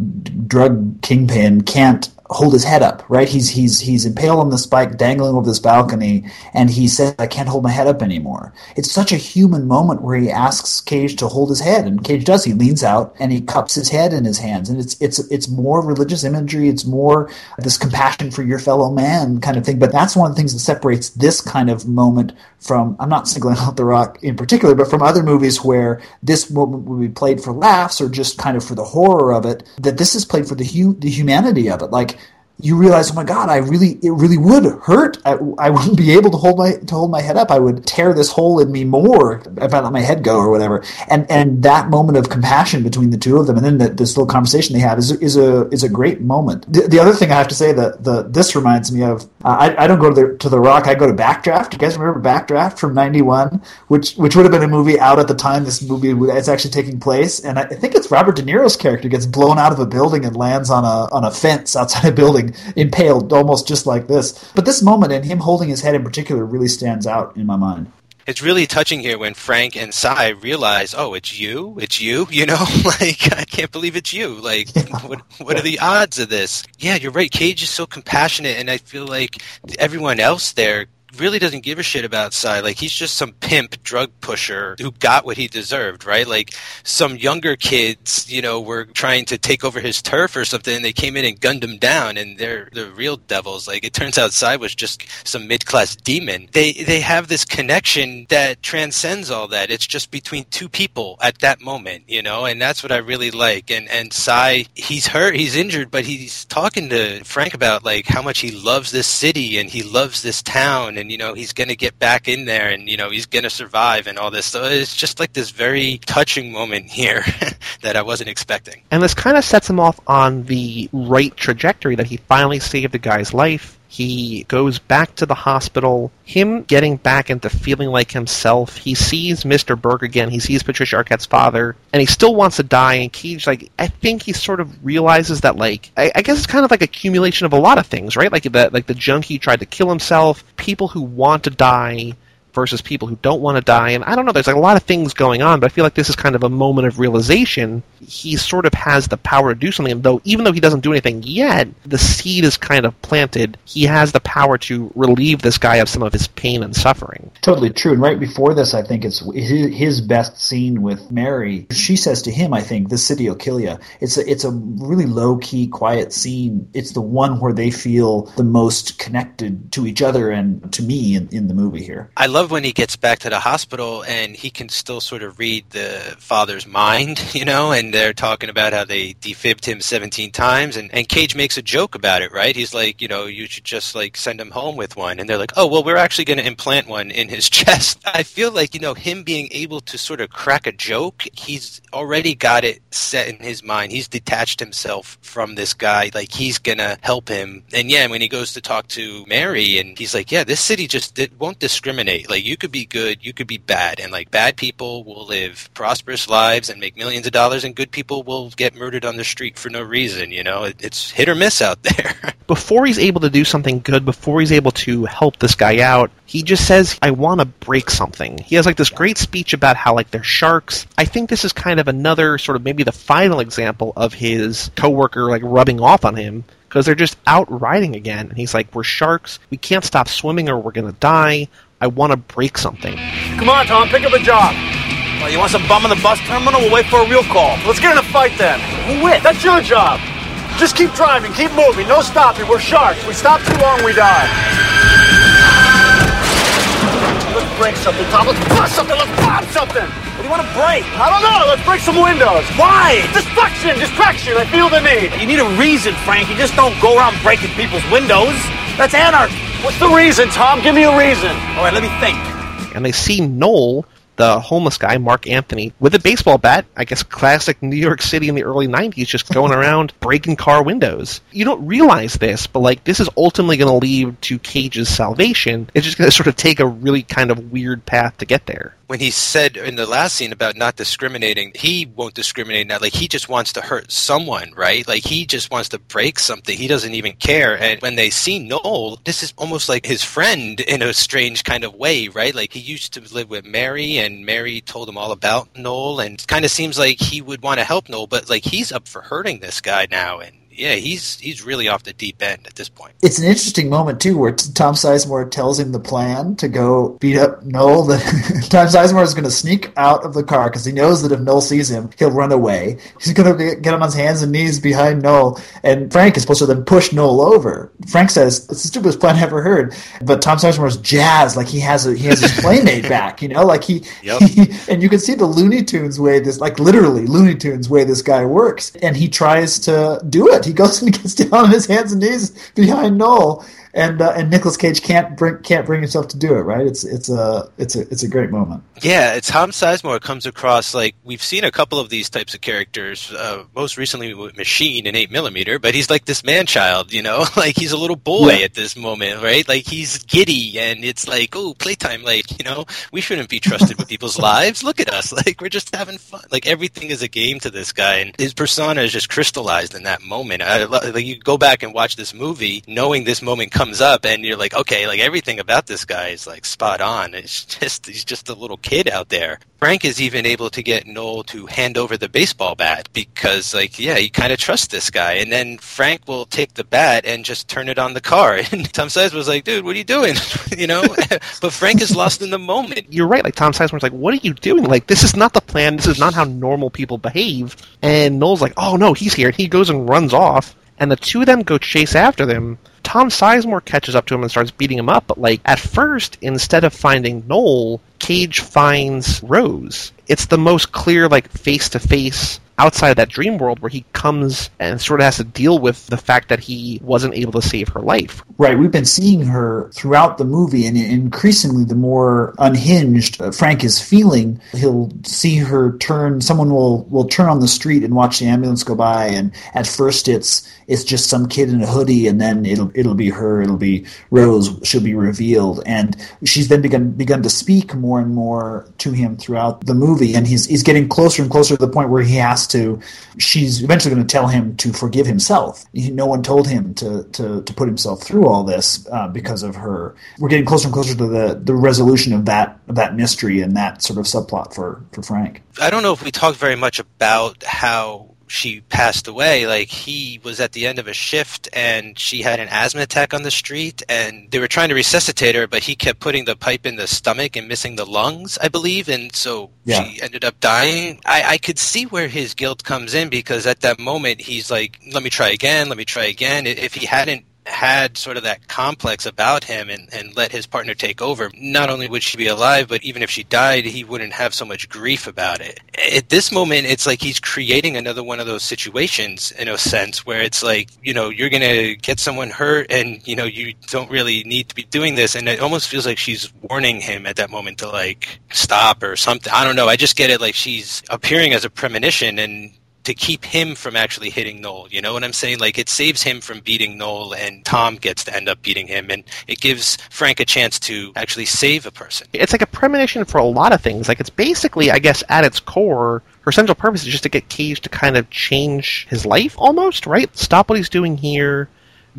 drug kingpin can't hold his head up. Right? He's he's he's impaled on the spike, dangling over this balcony, and he says, "I can't hold my head up anymore." It's such a human moment where he asks Cage to hold his head, and Cage does. He leans out and he cups his head in his hands, and it's it's it's more religious imagery. It's more this compassion for your fellow man kind of thing. But that's one of the things that separates this kind of moment from. I'm not singling out The Rock in particular, but from other movies where this moment would be played for laughs or just kind of for the horror of it, that this is played for the hu- the humanity of it. Like you realize, oh my god, I really, it really would hurt. I, I wouldn't be able to hold my to hold my head up. I would tear this hole in me more if I let my head go or whatever. And and that moment of compassion between the two of them, and then the, this little conversation they have is is a is a great moment. The, the other thing I have to say that the this reminds me of, uh, I, I don't go to the to the Rock. I go to Backdraft. You guys remember Backdraft from '91, which which would have been a movie out at the time this movie is actually taking place, and I think it's Robert De Niro's character gets blown out of a building and lands on a on a fence outside a building, impaled almost just like this. But this moment and him holding his head in particular really stands out in my mind it's really touching here when Frank and Cy realize, oh, it's you, it's you, you know, like I can't believe it's you. Like, yeah. what what are the odds of this? Yeah, you're right. Cage is so compassionate, and I feel like everyone else there really doesn't give a shit about Cy. Like he's just some pimp drug pusher who got what he deserved, right? Like some younger kids, you know, were trying to take over his turf or something, and they came in and gunned him down, and they're the real devils. Like it turns out Cy was just some mid class demon. They they have this connection that transcends all that. It's just between two people at that moment, you know, and that's what I really like. And and Cy, he's hurt, he's injured, but he's talking to Frank about like how much he loves this city and he loves this town and you know he's going to get back in there and you know he's going to survive and all this. So it's just like this very touching moment here that i wasn't expecting. And this kind of sets him off on the right trajectory that he finally saved the guy's life he goes back to the hospital. Him getting back into feeling like himself. He sees Mr. Burke again. He sees Patricia Arquette's father, and he still wants to die. And Cage, like, I think he sort of realizes that, like, I, I guess it's kind of like accumulation of a lot of things, right? Like the like the junkie tried to kill himself. People who want to die versus people who don't want to die. And I don't know, there's like a lot of things going on, but I feel like this is kind of a moment of realization. He sort of has the power to do something, though even though he doesn't do anything yet, the seed is kind of planted. He has the power to relieve this guy of some of his pain and suffering. Totally true. And right before this, I think it's his best scene with Mary. She says to him, I think, "This city will kill you." It's a it's a really low key, quiet scene. It's the one where they feel the most connected to each other and to me in, in the movie here. I love when he gets back to the hospital and he can still sort of read the father's mind, you know, and they're talking about how they defibbed him 17 times and, and Cage makes a joke about it, right? He's like, you know, you should just like send him home with one. And they're like, oh, well, we're actually going to implant one in his chest. I feel like, you know, him being able to sort of crack a joke, he's already got it set in his mind. He's detached himself from this guy. Like he's going to help him. And yeah, when he goes to talk to Mary and he's like, yeah, this city just it won't discriminate. Like, you could be good, you could be bad, and like bad people will live prosperous lives and make millions of dollars, and good people will get murdered on the street for no reason. You know, it, it's hit or miss out there. before he's able to do something good, before he's able to help this guy out, he just says, "I want to break something." He has like this great speech about how like they're sharks. I think this is kind of another sort of maybe the final example of his coworker like rubbing off on him because they're just out riding again. And he's like, We're sharks. We can't stop swimming or we're going to die. I want to break something. Come on, Tom, pick up a job. Well, you want some bum on the bus terminal? We'll wait for a real call. Let's get in a fight then. Who with? That's your job. Just keep driving, keep moving, no stopping. We're sharks. We stop too long, we die. Let's break something, Tom. Let's bust something. Let's bomb something. What do you want to break? I don't know. Let's break some windows. Why? Distraction, distraction. I feel the need. You need a reason, Frank. You just don't go around breaking people's windows. That's anarchy. What's the reason, Tom? Give me a reason. All right, let me think. And they see Noel the homeless guy, Marc Anthony, with a baseball bat. I guess classic New York City in the early 90s, just going around breaking car windows. You don't realize this, but like this is ultimately going to lead to Cage's salvation. It's just going to sort of take a really kind of weird path to get there when he said in the last scene about not discriminating, he won't discriminate now. Like he just wants to hurt someone, right? Like he just wants to break something. He doesn't even care. And when they see Noel, this is almost like his friend in a strange kind of way, right? Like he used to live with Mary and Mary told him all about Noel and it kind of seems like he would want to help Noel, but like he's up for hurting this guy now and yeah, he's he's really off the deep end at this point. It's an interesting moment too, where Tom Sizemore tells him the plan to go beat up Noel. That Tom Sizemore is going to sneak out of the car because he knows that if Noel sees him, he'll run away. He's going to get on his hands and knees behind Noel, and Frank is supposed to then push Noel over. Frank says it's the stupidest plan I ever heard, but Tom Sizemore's jazzed like he has a, he has his playmate back, you know, like he, yep. he and you can see the Looney Tunes way this, like literally Looney Tunes way this guy works, and he tries to do it He goes and gets down on his hands and knees behind Noel, and uh, and Nicolas Cage can't bring can't bring himself to do it. Right? It's it's a it's a it's a great moment. Yeah, it's Tom Sizemore comes across like we've seen a couple of these types of characters. Uh, most recently with Machine in Eight Millimeter, but he's like this man child, you know, like he's a little boy Yeah. at this moment, right? Like he's giddy, and it's like, oh, playtime, like you know, we shouldn't be trusted with people's lives. Look at us, like we're just having fun. Like everything is a game to this guy, and his persona is just crystallized in that moment. I, like you go back and watch this movie, knowing this moment comes up, and you're like, okay, like everything about this guy is like spot on. It's just he's just a little kid out there. Frank is even able to get Noel to hand over the baseball bat because, like, yeah, you kind of trust this guy. And then Frank will take the bat and just turn it on the car. And Tom Sizemore was like, dude, what are you doing? you know? but Frank is lost in the moment. You're right. Like Tom Sizemore's like, "What are you doing? Like this is not the plan. This is not how normal people behave." And Noel's like, "Oh no, he's here!" And he goes and runs off. And the two of them go chase after them. Tom Sizemore catches up to him and starts beating him up. But like at first, instead of finding Noel, Cage finds Rose. It's the most clear, like face to face outside of that dream world where he comes and sort of has to deal with the fact that he wasn't able to save her life. Right, we've been seeing her throughout the movie, and increasingly, the more unhinged Frank is feeling, he'll see her turn. Someone will will turn on the street and watch the ambulance go by, and at first, it's it's just some kid in a hoodie, and then it'll it'll be her. It'll be Rose. She'll be revealed, and she's then begun begun to speak more and more to him throughout the movie, and he's he's getting closer and closer to the point where he has to. She's eventually going to tell him to forgive himself. He- No one told him to to to put himself through all this uh, because of her. We're getting closer and closer to the the resolution of that of that mystery and that sort of subplot for for Frank. I don't know if we talked very much about how she passed away. Like he was at the end of a shift and she had an asthma attack on the street and they were trying to resuscitate her, but he kept putting the pipe in the stomach and missing the lungs, I believe, and so Yeah. she ended up dying. I, I could see where his guilt comes in because at that moment he's like, Let me try again, let me try again. If he hadn't had sort of that complex about him and, and let his partner take over, not only would she be alive, but even if she died, he wouldn't have so much grief about it. At this moment, it's like he's creating another one of those situations in a sense where it's like, you know, you're going to get someone hurt and, you know, you don't really need to be doing this. And it almost feels like she's warning him at that moment to like stop or something. I don't know. I just get it like she's appearing as a premonition and to keep him from actually hitting Noel. You know what I'm saying? Like it saves him from beating Noel, and Tom gets to end up beating him, and it gives Frank a chance to actually save a person. It's like a premonition for a lot of things. Like it's basically, I guess, at its core, her central purpose is just to get Cage to kind of change his life, almost, right? Stop what he's doing here,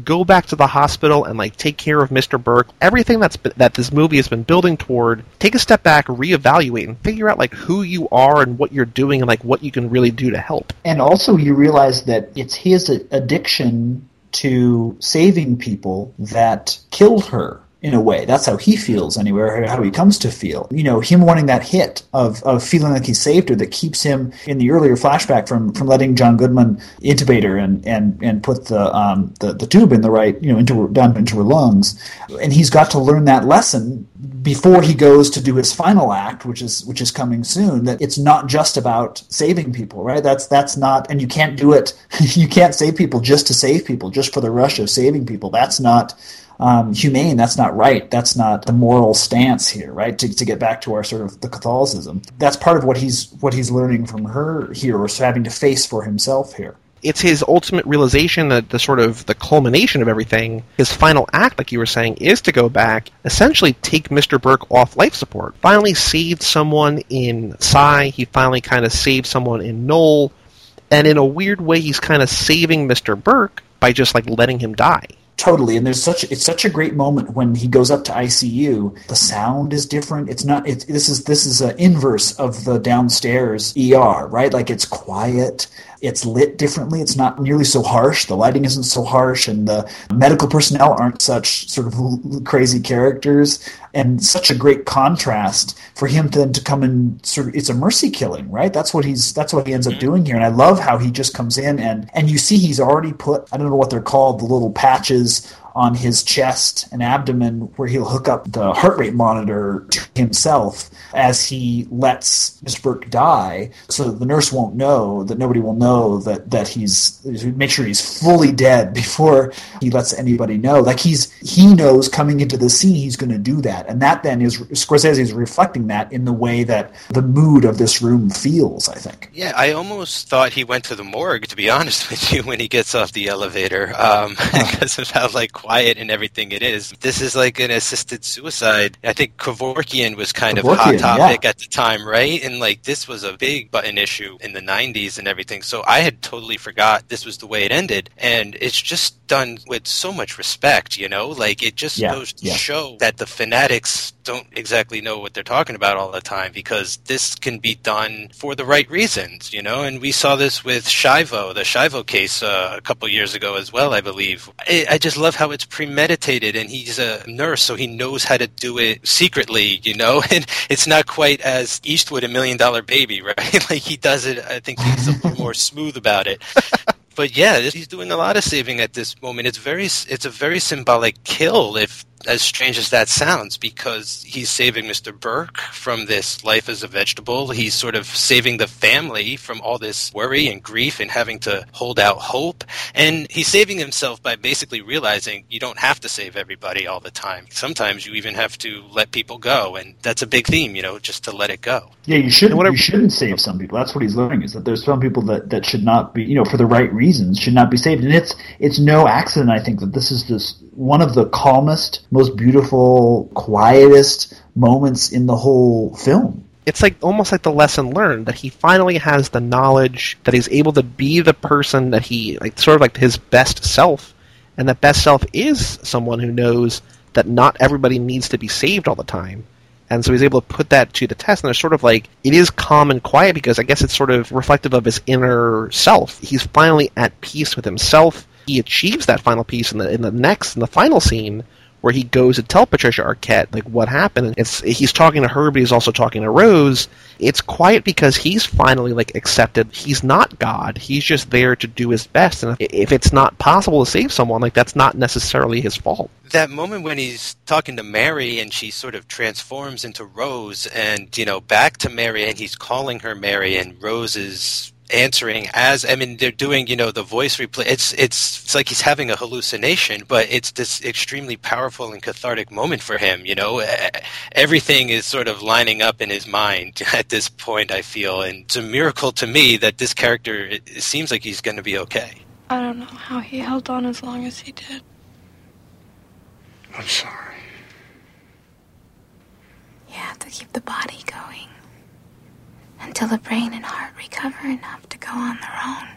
go back to the hospital and like take care of Mr. Burke. Everything that's been, that this movie has been building toward. Take a step back, reevaluate, and figure out like who you are and what you're doing and like what you can really do to help. And also, you realize that it's his addiction to saving people that killed her. In a way, that's how he feels anywhere, how he comes to feel. You know, him wanting that hit of, of feeling like he saved her that keeps him in the earlier flashback from, from letting John Goodman intubate her and, and, and put the, um, the the tube in the right, you know, into her, down into her lungs. And he's got to learn that lesson before he goes to do his final act, which is which is coming soon, that it's not just about saving people, right? That's that's not, and you can't do it. you can't save people just to save people, just for the rush of saving people. That's not um, humane. That's not right. That's not the moral stance here, right? To, to get back to our sort of the Catholicism, that's part of what he's what he's learning from her here, or having to face for himself here it's his ultimate realization that the sort of the culmination of everything his final act like you were saying is to go back essentially take mr burke off life support finally saved someone in Cy. he finally kind of saved someone in noel and in a weird way he's kind of saving mr burke by just like letting him die totally and there's such it's such a great moment when he goes up to ICU the sound is different. It's not it, this is this is an inverse of the downstairs ER right? Like it's quiet it's lit differently. It's not nearly so harsh. The lighting isn't so harsh and the medical personnel aren't such sort of crazy characters. And such a great contrast for him to then to come and sort of it's a mercy killing right? That's what he's that's what he ends up mm-hmm. doing here. And i love how he just comes in and and you see he's already put i don't know what they're called the little patches on his chest and abdomen where he'll hook up the heart rate monitor to himself as he lets Mr. Burke die so the nurse won't know, that nobody will know that, that he's, make sure he's fully dead before he lets anybody know. Like he's, he knows coming into the scene he's going to do that. And that then is, Scorsese is reflecting that in the way that the mood of this room feels, I think. Yeah, I almost thought he went to the morgue, to be honest with you, when he gets off the elevator, um, because of how like quiet and everything it is. This is like an assisted suicide. I think Kevorkian was kind Kevorkian, of hot topic yeah. at the time, right? And like this was a big button issue in the '90s and everything. So I had totally forgot this was the way it ended, and it's just done with so much respect. You know, like it just Yeah, goes to yeah. show that the fanatics don't exactly know what they're talking about all the time because this can be done for the right reasons, you know. And we saw this with Schiavo, the Schiavo case, uh, a couple years ago as well, I believe. I, I just love how it's premeditated, and he's a nurse, so he knows how to do it secretly, you know. And it's not quite as Eastwood, a Million Dollar Baby, right? like he does it. I think he's a little more smooth about it but yeah, he's doing a lot of saving at this moment. It's very, it's a very symbolic kill, if as strange as that sounds, because he's saving Mr. Burke from this life as a vegetable. He's sort of saving the family from all this worry and grief and having to hold out hope. And he's saving himself by basically realizing you don't have to save everybody all the time. Sometimes you even have to let people go, and that's a big theme, you know, just to let it go. Yeah, you shouldn't. what I- you shouldn't save some people. That's what he's learning is that there's some people that, that should not be, you know, for the right reasons, should not be saved. And it's it's no accident, I think, that this is this one of the calmest, most beautiful, quietest moments in the whole film. it's like almost like the lesson learned that he finally has the knowledge that he's able to be the person that he like sort of like his best self and that best self is someone who knows that not everybody needs to be saved all the time. And so he's able to put that to the test and there's sort of like it is calm and quiet because i guess it's sort of reflective of his inner self. He's finally at peace with himself. He achieves that final piece in the in the next in the final scene where he goes to tell Patricia Arquette like what happened. It's he's talking to her, but he's also talking to Rose. It's quiet because he's finally like accepted he's not God. He's just there to do his best, and if, if it's not possible to save someone, like that's not necessarily his fault. that moment when he's talking to Mary and she sort of transforms into Rose and you know back to Mary and he's calling her Mary and Rose is answering as I mean they're doing you know the voice replay. It's it's it's like he's having a hallucination but it's this extremely powerful and cathartic moment for him you know? Everything is sort of lining up in his mind at this point I feel. And it's a miracle to me that this character it, it seems like he's going to be okay. I don't know how he held on as long as he did. I'm sorry. You have to keep the body going until the brain and heart recover enough to go on their own.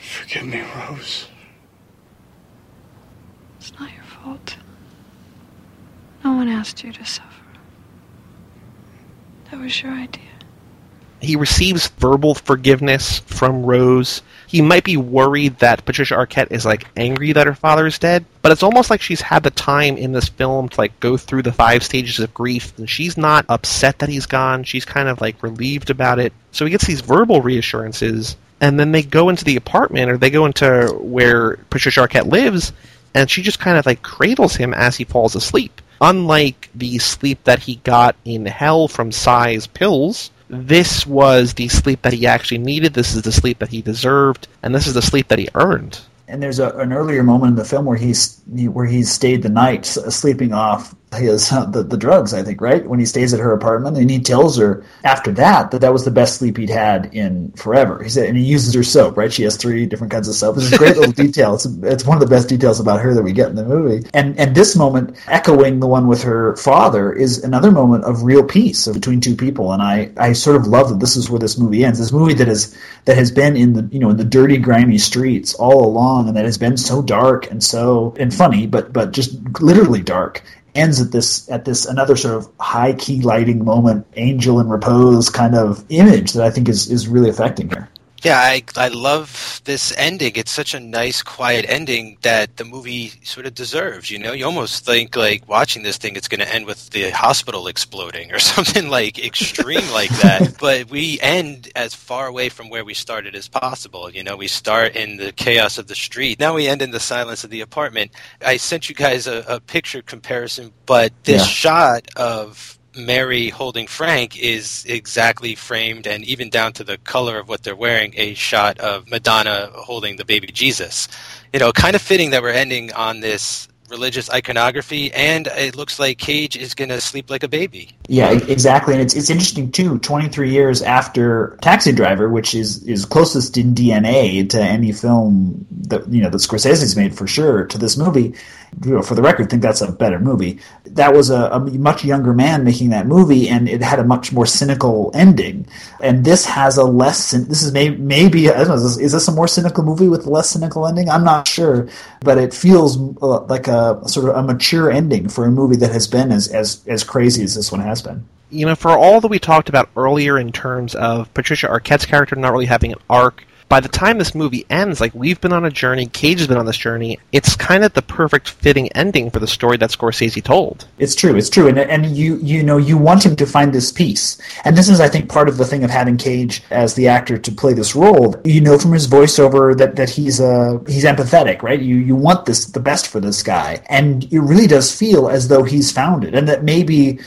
Forgive me, Rose. It's not your fault. No one asked you to suffer. That was your idea. He receives verbal forgiveness from Rose. He might be worried that Patricia Arquette is like angry that her father is dead, but it's almost like she's had the time in this film to like go through the five stages of grief, and she's not upset that he's gone. She's kind of like relieved about it. So he gets these verbal reassurances, and then they go into the apartment or they go into where Patricia Arquette lives, and she just kind of like cradles him as he falls asleep. Unlike the sleep that he got in hell from Cy's pills, this was the sleep that he actually needed. This is the sleep that he deserved, and this is the sleep that he earned. And there's a, an earlier moment in the film where he's where he's stayed the night sleeping off his the, the drugs. I think right when he stays at her apartment, and he tells her after that that that was the best sleep he'd had in forever. He said, and he uses her soap. Right, she has three different kinds of soap. It's a great little detail. It's, it's one of the best details about her that we get in the movie. And and this moment, echoing the one with her father, is another moment of real peace between two people. And I I sort of love that this is where this movie ends. This movie that is that has been in the you know in the dirty, grimy streets all along, and that has been so dark and so and funny, but but just literally dark. Ends at this at this another sort of high key lighting moment, angel in repose kind of image that I think is is really affecting here. Yeah, I I love this ending. It's such a nice, quiet ending that the movie sort of deserves. You know, you almost think like watching this thing, it's going to end with the hospital exploding or something like extreme like that. But we end as far away from where we started as possible. You know, we start in the chaos of the street. Now we end in the silence of the apartment. I sent you guys a, a picture comparison, but this Yeah. shot of Mary holding Frank is exactly framed and even down to the color of what they're wearing, a shot of Madonna holding the baby Jesus. You know, kind of fitting that we're ending on this religious iconography, and it looks like Cage is going to sleep like a baby. Yeah, exactly, and it's it's interesting too. Twenty three years after Taxi Driver, which is is closest in DNA to any film that you know that Scorsese's made for sure to this movie. You know, for the record, think that's a better movie. That was a, a much younger man making that movie, and it had a much more cynical ending. And this has a less. This is may, maybe I don't know. Is this, is this a more cynical movie with a less cynical ending? I'm not sure, but it feels uh, like a sort of a mature ending for a movie that has been as as as crazy as this one has been. you know, for all that we talked about earlier in terms of Patricia Arquette's character not really having an arc, by the time this movie ends, like we've been on a journey, Cage has been on this journey. It's kind of the perfect fitting ending for the story that Scorsese told. It's true. It's true, and and you you know you want him to find this peace, and this is I think part of the thing of having Cage as the actor to play this role. You know from his voiceover that that he's uh he's empathetic, right? You you want this the best for this guy, and it really does feel as though he's found it, and that maybe.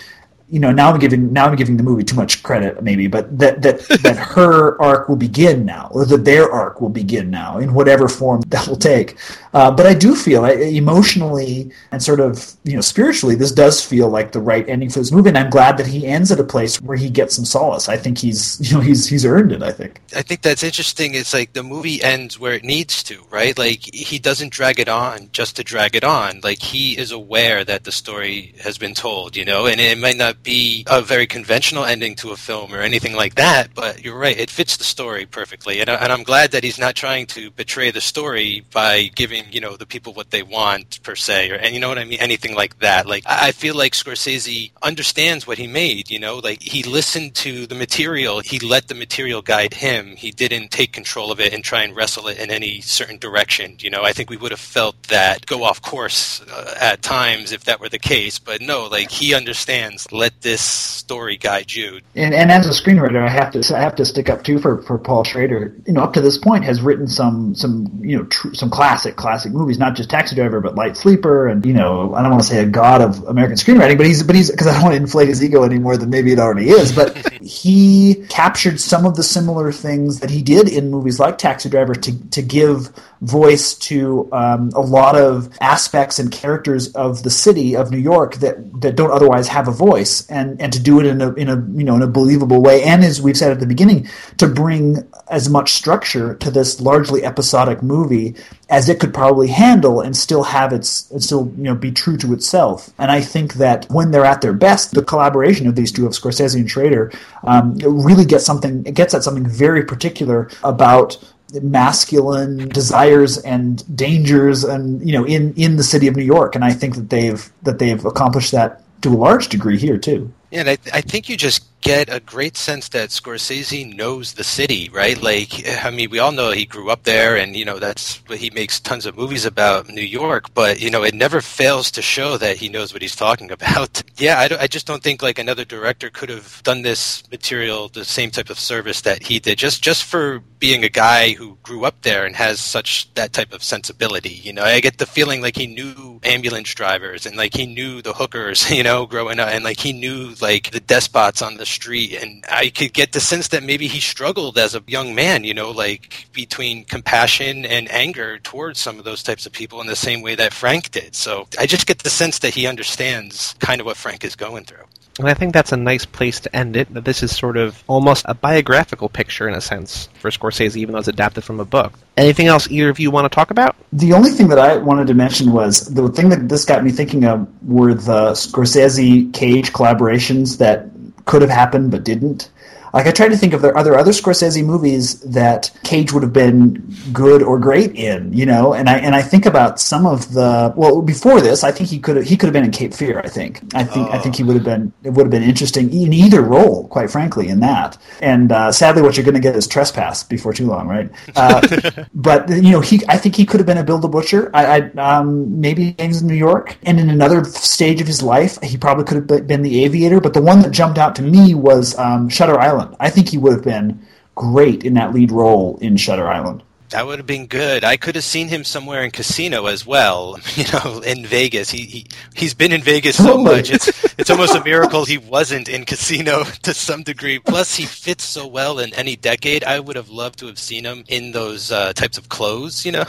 You know, now I'm giving now I'm giving the movie too much credit, maybe, but that that that her arc will begin now, or that their arc will begin now, in whatever form that will take. Uh, but I do feel I, emotionally and sort of you know spiritually, this does feel like the right ending for this movie, and I'm glad that he ends at a place where he gets some solace. I think he's you know he's he's earned it. I think. I think that's interesting. It's like the movie ends where it needs to, right? Like he doesn't drag it on just to drag it on. Like he is aware that the story has been told, you know, and it might not be a very conventional ending to a film or anything like that, but you're right. It fits the story perfectly. And, and I'm glad that he's not trying to betray the story by giving, you know, the people what they want per se, or, and you know what I mean? Anything like that. Like I I feel like Scorsese understands what he made, you know, like he listened to the material. He let the material guide him. He didn't take control of it and try and wrestle it in any certain direction. You know, I think we would have felt that go off course uh, at times if that were the case. But no, like he understands. Let this story guide you. And, and as a screenwriter, I have to I have to stick up too for, for Paul Schrader. You know, up to this point, has written some some you know tr- some classic classic movies, not just Taxi Driver, but Light Sleeper, and you know I don't want to say a god of American screenwriting, but he's but he's because I don't want to inflate his ego any more than maybe it already is. But he captured some of the similar things that he did in movies like Taxi Driver to to give voice to um, a lot of aspects and characters of the city of New York that that don't otherwise have a voice, and and to do it in a in a you know in a believable way, and as we've said at the beginning, to bring as much structure to this largely episodic movie as it could probably handle, and still have its and still you know be true to itself. And I think that when they're at their best, the collaboration of these two of Scorsese and Schrader um, really gets something it gets at something very particular about masculine desires and dangers and you know in in the city of New York and I think that they've that they've accomplished that to a large degree here too. Yeah, I, I think you just get a great sense that Scorsese knows the city, right? Like, I mean, we all know he grew up there, and you know that's what he makes tons of movies about New York. But you know, it never fails to show that he knows what he's talking about. yeah, I, I just don't think like another director could have done this material the same type of service that he did. Just just for being a guy who grew up there and has such that type of sensibility. You know, I get the feeling like he knew ambulance drivers and like he knew the hookers. You know, growing up, and like he knew like the despots on the street and i could get the sense that maybe he struggled as a young man you know like between compassion and anger towards some of those types of people in the same way that frank did so i just get the sense that he understands kind of what frank is going through And I think that's a nice place to end it. That this is sort of almost a biographical picture in a sense for Scorsese, even though it's adapted from a book. Anything else either of you want to talk about? The only thing that I wanted to mention was the thing that this got me thinking of were the Scorsese Cage collaborations that could have happened but didn't. Like I tried to think of there are there other Scorsese movies that Cage would have been good or great in, you know, and I and I think about some of the well before this, I think he could have he could have been in Cape Fear. I think I think I think he would have been it would have been interesting in either role, quite frankly, in that. And uh, sadly, what you're going to get is Trespass before too long, right? Uh, but you know, he I think he could have been a Bill the Butcher. I, I um, maybe Gangs in New York, and in another stage of his life, he probably could have been the Aviator. But the one that jumped out to me was um, Shutter Island. I think he would have been great in that lead role in Shutter Island. That would have been good. I could have seen him somewhere in Casino as well. You know, in Vegas. He he he's been in Vegas so Totally. much. It's it's almost a miracle he wasn't in Casino to some degree. Plus, he fits so well in any decade. I would have loved to have seen him in those uh, types of clothes. You know,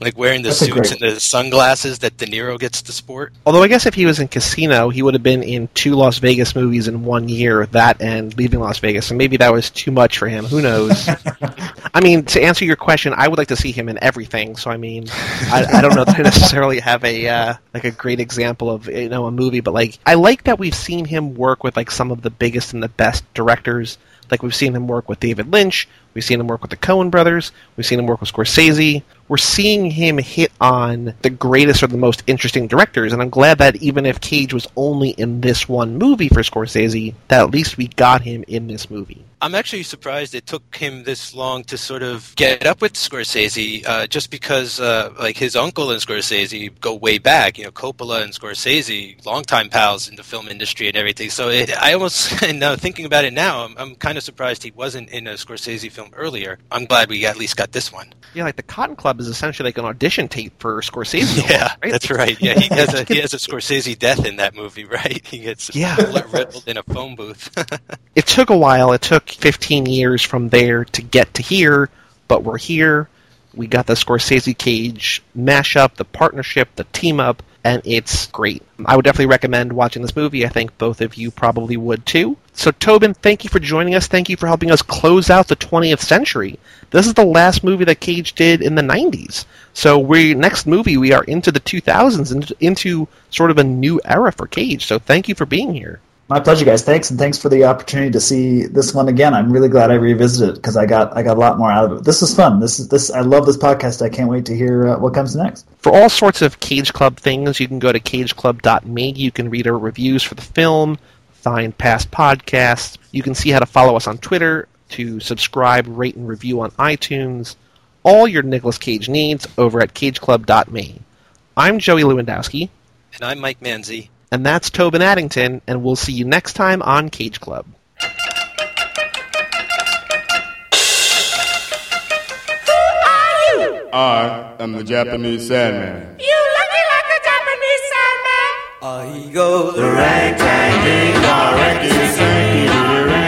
like wearing the That's suits great- and the sunglasses that De Niro gets to sport. Although I guess if he was in Casino, he would have been in two Las Vegas movies in one year, that and Leaving Las Vegas, and maybe that was too much for him. Who knows? I mean, to answer your question, I would like to see him in everything. So I mean, I, I don't know that I necessarily have a uh, like a great example of you know a movie, but like I like that we've seen him work with like some of the biggest and the best directors. Like we've seen him work with David Lynch, we've seen him work with the Coen brothers, we've seen him work with Scorsese. We're seeing him hit on the greatest or the most interesting directors, and I'm glad that even if Cage was only in this one movie for Scorsese, that at least we got him in this movie. I'm actually surprised it took him this long to sort of get up with Scorsese, uh, just because uh, like his uncle and Scorsese go way back. You know, Coppola and Scorsese, longtime pals in the film industry and everything. So it, I almost, now thinking about it now, I'm, I'm kind of surprised he wasn't in a Scorsese film earlier. I'm glad we at least got this one. Yeah, like the Cotton Club is essentially like an audition tape for Scorsese. Yeah, right? that's right. Yeah, he has a he has a Scorsese death in that movie, right? He gets Yeah. riddled in a phone booth. it took a while. It took 15 years from there to get to here, but we're here. We got the Scorsese Cage mashup, the partnership, the team up, and it's great. I would definitely recommend watching this movie. I think both of you probably would too. So, Tobin, thank you for joining us. Thank you for helping us close out the 20th century. This is the last movie that Cage did in the 90s. So, we next movie we are into the 2000s and into sort of a new era for Cage. So, thank you for being here. My pleasure, guys. Thanks, and thanks for the opportunity to see this one again. I'm really glad I revisited it because I got I got a lot more out of it. This is fun. This is this. I love this podcast. I can't wait to hear uh, what comes next. For all sorts of Cage Club things, you can go to cageclub.me. You can read our reviews for the film, find past podcasts. You can see how to follow us on Twitter, to subscribe, rate, and review on iTunes. All your Nicolas Cage needs over at cageclub.me. I'm Joey Lewandowski, and I'm Mike Manzi. And that's Tobin Addington, and we'll see you next time on Cage Club. I am the Japanese Sandman. You looking like a Japanese Sandman. Uh, he goes The ragtag king, our ranking